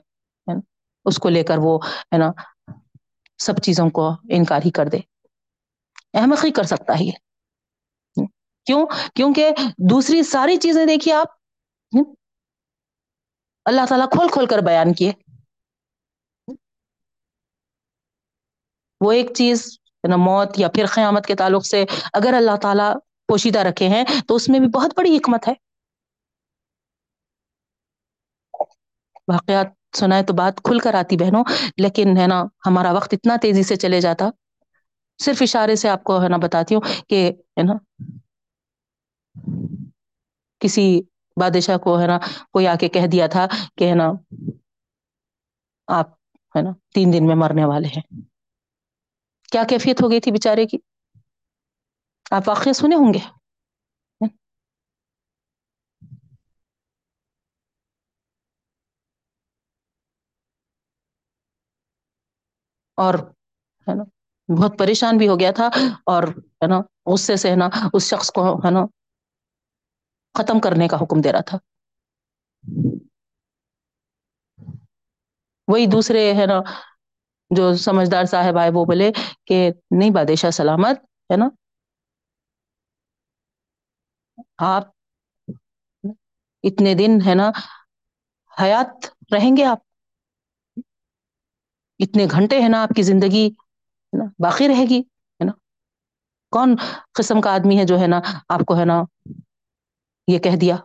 اس کو لے کر وہ، ہے نا، سب چیزوں کو انکار ہی کر دے۔ احمق ہی کر سکتا ہے کیوں؟ کیونکہ دوسری ساری چیزیں دیکھیے آپ اللہ تعالیٰ کھول کھول کر بیان کیے۔ وہ ایک چیز نا موت یا پھر قیامت کے تعلق سے اگر اللہ تعالیٰ پوشیدہ رکھے ہیں تو اس میں بھی بہت بڑی حکمت ہے۔ واقعات سنائے تو بات کھل کر آتی بہنوں، لیکن ہے نا ہمارا وقت اتنا تیزی سے چلے جاتا۔ صرف اشارے سے آپ کو ہے نا بتاتی ہوں کہ ہے نا کسی بادشاہ کو ہے نا کوئی آ کے کہہ دیا تھا کہ ہے نا آپ ہے نا تین دن میں مرنے والے ہیں۔ کیا کیفیت ہو گئی تھی بےچارے کی؟ آپ واقع سنے ہوں گے؟ اور ہے نا، بہت پریشان بھی ہو گیا تھا اور ہے نا، غصے سے ہے نا، اس شخص کو ہے نا، ختم کرنے کا حکم دے رہا تھا۔ وہی دوسرے ہے نا جو سمجھدار صاحب آئے وہ بولے کہ نہیں بادشاہ سلامت، ہے نا؟ آپ اتنے دن، ہے نا، حیات رہیں گے آپ؟ اتنے گھنٹے ہیں نا، آپ کی زندگی، ہے نا، باقی رہے گی، ہے نا؟ کون قسم کا آدمی ہے جو، ہے نا، آپ کو، ہے نا، یہ کہہ دیا؟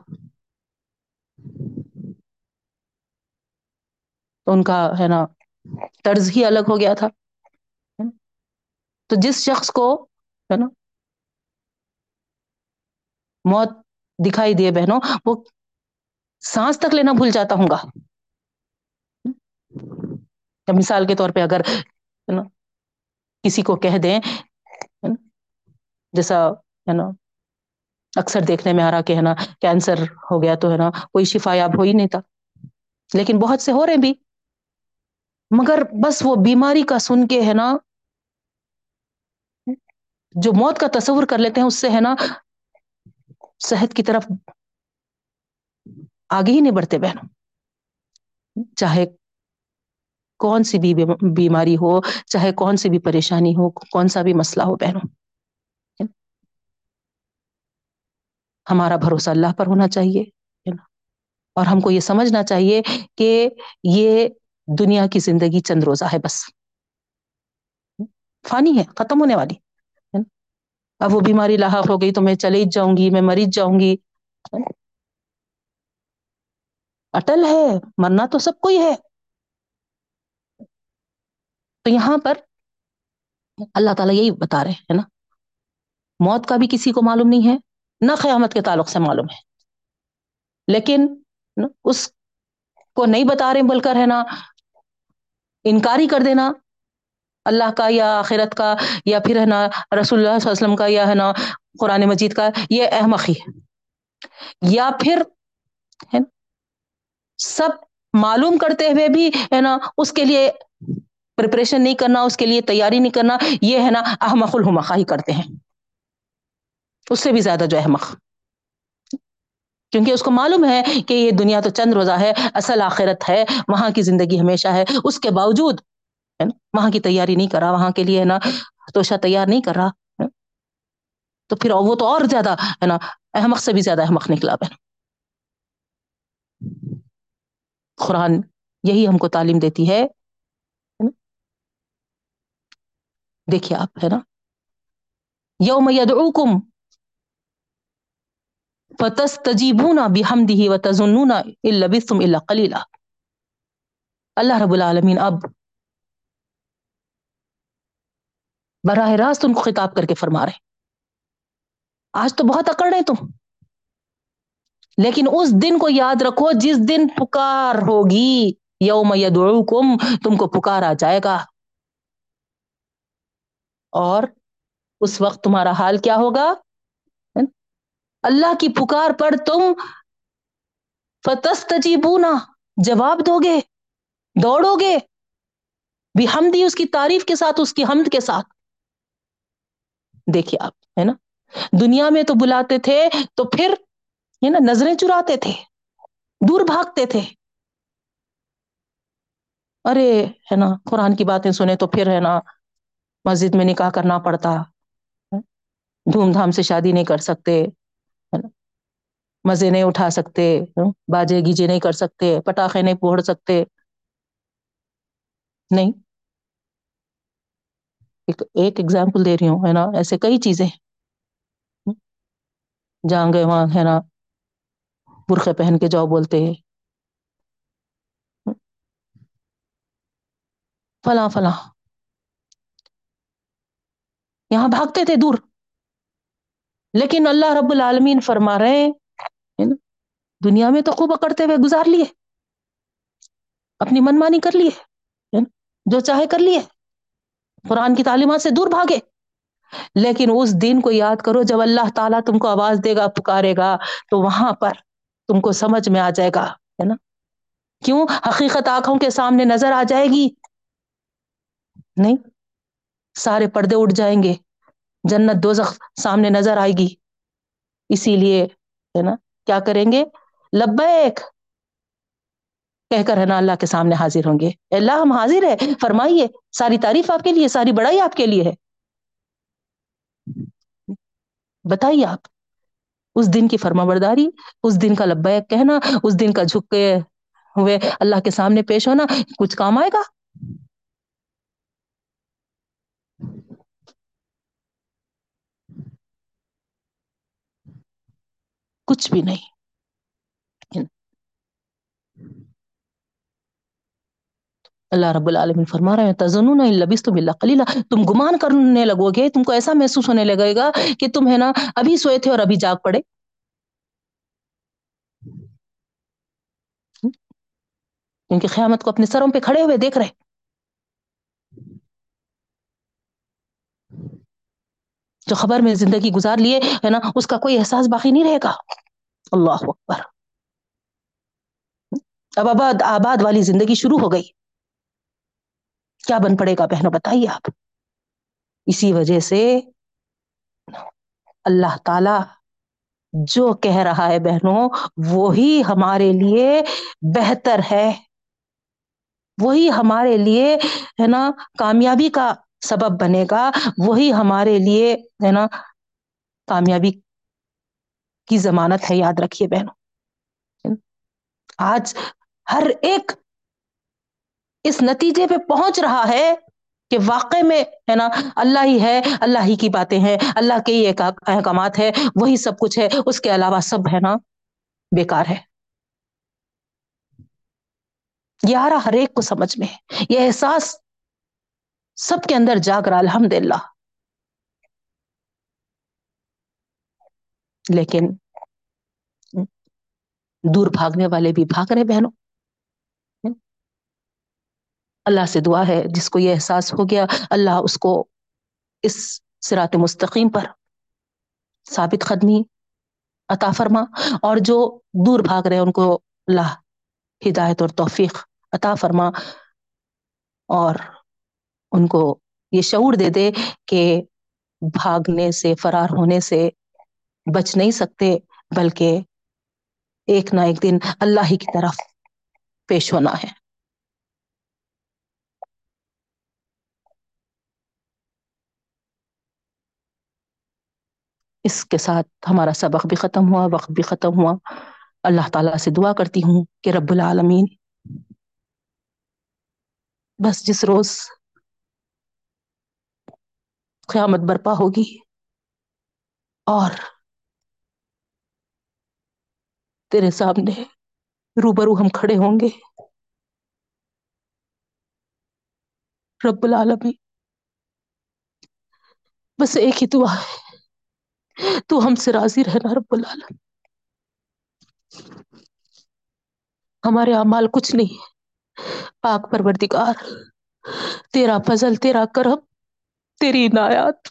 تو ان کا، ہے نا طرز ہی الگ ہو گیا تھا۔ تو جس شخص کو ہے نا موت دکھائی دیے بہنوں، وہ سانس تک لینا بھول جاتا ہوں گا۔ مثال کے طور پہ اگر نا کسی کو کہہ دیں جیسا ہے نا اکثر دیکھنے میں آ رہا کہ ہے نا کینسر ہو گیا تو ہے نا کوئی شفایاب ہو ہی نہیں تھا۔ لیکن بہت سے ہو رہے بھی۔ مگر بس وہ بیماری کا سن کے ہے نا، جو موت کا تصور کر لیتے ہیں، اس سے ہے نا صحت کی طرف آگے ہی نہیں بڑھتے بہنوں۔ چاہے کون سی بھی بیماری ہو، چاہے کون سی بھی پریشانی ہو، کون سا بھی مسئلہ ہو بہنوں۔ ہمارا بھروسہ اللہ پر ہونا چاہیے اور ہم کو یہ سمجھنا چاہیے کہ یہ دنیا کی زندگی چند روزہ ہے بس۔ فانی ہے، ختم ہونے والی۔ اب وہ بیماری لاحق ہو گئی تو میں چلی جاؤں گی، میں مریض جاؤں گی۔ اٹل ہے، مرنا تو سب کوئی ہے۔ تو یہاں پر اللہ تعالیٰ یہی بتا رہے ہے نا۔ موت کا بھی کسی کو معلوم نہیں ہے، نہ قیامت کے تعلق سے معلوم ہے۔ لیکن اس کو نہیں بتا رہے بول کر ہے نا انکاری کر دینا۔ اللہ کا یا آخرت کا یا پھر ہے نا رسول اللہ صلی اللہ علیہ وسلم کا یا ہے نا قرآن مجید کا یہ احمقی ہے۔ یا پھر ہے سب معلوم کرتے ہوئے بھی ہے نا اس کے لیے پریپریشن نہیں کرنا، اس کے لیے تیاری نہیں کرنا، یہ ہے نا احمق الحمقہ ہی کرتے ہیں۔ اس سے بھی زیادہ جو احمق۔ کیونکہ اس کو معلوم ہے کہ یہ دنیا تو چند روزہ ہے، اصل آخرت ہے، وہاں کی زندگی ہمیشہ ہے، اس کے باوجود وہاں کی تیاری نہیں کرا وہاں کے لیے، ہے نا؟ توشا تیار نہیں کر رہا تو پھر وہ تو اور زیادہ، ہے نا؟ احمق سے بھی زیادہ احمق نکلا بہن قرآن یہی ہم کو تعلیم دیتی ہے دیکھیے آپ، ہے نا؟ یوم یدعوکم فتستجیبون بحمدہ وتظنون ان لبثتم الا قلیلا اللہ رب العالمین، اب براہ راست ان کو خطاب کر کے فرما رہے آج تو بہت اکڑ رہے تم۔ لیکن اس دن کو یاد رکھو جس دن پکار ہوگی، یوم یدعوکم، تم کو پکار آ جائے گا۔ اور اس وقت تمہارا حال کیا ہوگا؟ اللہ کی پکار پر تم فتستجیبونا، جواب دو گے، دوڑو گے۔ بھی ہم دی اس کی تعریف کے ساتھ، اس کی حمد کے ساتھ۔ دیکھیے آپ، ہے نا؟ دنیا میں تو بلاتے تھے، تو پھر، ہے نا، نظریں چراتے تھے، دور بھاگتے تھے۔ ارے، ہے نا، قرآن کی باتیں سنے تو پھر، ہے نا، مسجد میں نکاح کرنا پڑتا۔ دھوم دھام سے شادی نہیں کر سکتے۔ مزے نہیں اٹھا سکتے، باجے گیجے نہیں کر سکتے، پٹاخے نہیں پھوڑ سکتے۔ نہیں۔ ایک ایگزامپل دے رہی ہوں، ہے نا؟ ایسے کئی چیزیں۔ جہاں گئے وہاں، ہے نا؟ برقے پہن کے جاؤ بولتے۔ ہیں فلاں فلاں۔ یہاں بھاگتے تھے دور۔ لیکن اللہ رب العالمین فرما رہے ہیں دنیا میں تو خوب اکڑتے ہوئے گزار لیے۔ اپنی منمانی کر لیے جو چاہے کر لیے۔ قرآن کی تعلیمات سے دور بھاگے۔ لیکن اس دن کو یاد کرو، جب اللہ تعالیٰ تم کو آواز دے گا، پکارے گا، تو وہاں پر تم کو سمجھ میں آ جائے گا، ہے نا؟ کیوں؟ حقیقت آنکھوں کے سامنے نظر آ جائے گی۔ نہیں، سارے پردے اٹھ جائیں گے، جنت دو سامنے نظر آئے گی۔ اسی لیے، ہے نا؟ کیا کریں گے؟ لبیک! کہہ کر ہے نا اللہ کے سامنے حاضر ہوں گے۔ اللہ، ہم حاضر ہے فرمائیے، ساری تعریف آپ کے لیے، ساری بڑائی آپ کے لیے ہے۔ بتائیے آپ، اس دن کی فرما برداری اس دن کا لبیک کہنا، اس دن کا جھک کے ہوئے اللہ کے سامنے پیش ہونا، کچھ کام آئے گا؟ کچھ بھی نہیں۔ اللہ رب العالمین فرما رہے ہیں تزنون لبستم الا قلیلا تم گمان کرنے لگو گے، تم کو ایسا محسوس ہونے لگے گا کہ تم ہے نا ابھی سوئے تھے اور ابھی جاگ پڑے۔ کیونکہ قیامت کو اپنے سروں پہ کھڑے ہوئے دیکھ رہے۔ جو خبر میں زندگی گزار لیے ہے نا، اس کا کوئی احساس باقی نہیں رہے گا۔ اللہ اکبر۔ اب آباد آباد والی زندگی شروع ہو گئی۔ کیا بن پڑے گا بہنوں بتائیے آپ؟ اسی وجہ سے اللہ تعالی جو کہہ رہا ہے بہنوں، وہی ہمارے لیے بہتر ہے۔ وہی ہمارے لیے، ہے نا، کامیابی کا سبب بنے گا۔ وہی ہمارے لیے، ہے نا، کامیابی کی ضمانت ہے۔ یاد رکھیے بہنوں۔ آج ہر ایک اس نتیجے پہ پہنچ رہا ہے کہ واقع میں ہے نا، اللہ ہی ہے، اللہ ہی کی باتیں ہیں، اللہ کے ہی احکامات ہے وہی سب کچھ ہے، اس کے علاوہ سب ہے نا بیکار ہے۔ یہ آ رہا ہر ایک کو سمجھ میں یہ احساس سب کے اندر جاگ رہا الحمد للہ لیکن دور بھاگنے والے بھی بھاگ رہے بہنوں۔ اللہ سے دعا ہے، جس کو یہ احساس ہو گیا، اللہ اس کو اس سرات مستقیم پر ثابت قدمی عطا فرما اور جو دور بھاگ رہے ان کو اللہ ہدایت اور توفیق عطا فرما اور ان کو یہ شعور دے دے کہ بھاگنے سے، فرار ہونے سے بچ نہیں سکتے، بلکہ ایک نہ ایک دن اللہ ہی کی طرف پیش ہونا ہے۔ اس کے ساتھ ہمارا سبق بھی ختم ہوا، وقت بھی ختم ہوا۔ اللہ تعالی سے دعا کرتی ہوں کہ رب العالمین بس جس روز قیامت برپا ہوگی اور تیرے سامنے روبرو ہم کھڑے ہوں گے۔ رب العالمین، بس ایک ہی دعا ہے۔ تو ہم سے راضی رہنا رب العالمین۔ ہمارے اعمال کچھ نہیں پاک پروردگار، تیرا فضل، تیرا کرم، تیری عنایات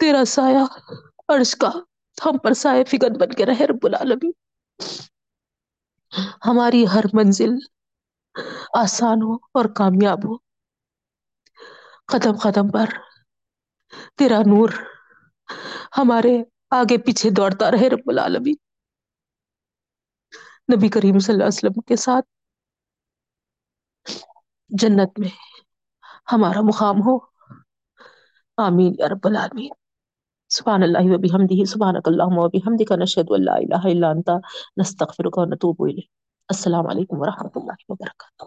تیرا سایہ، عرش کا ہم پر سائے فکر بن کے رہے رب العالمین۔ ہماری ہر منزل آسان ہو اور کامیاب ہو۔ قدم قدم پر تیرا نور ہمارے آگے پیچھے دوڑتا رہے رب العالمین۔ نبی کریم صلی اللہ علیہ وسلم کے ساتھ جنت میں ہمارا مقام ہو۔ آمین یا رب العالمین۔ سبحان اللہ و بحمدہ، سبحانک اللہم و بحمدک، نشہد ان لا الہ الا انت، نستغفرک و نتوب الیک۔ السلام علیکم ورحمۃ اللہ وبرکاتہ۔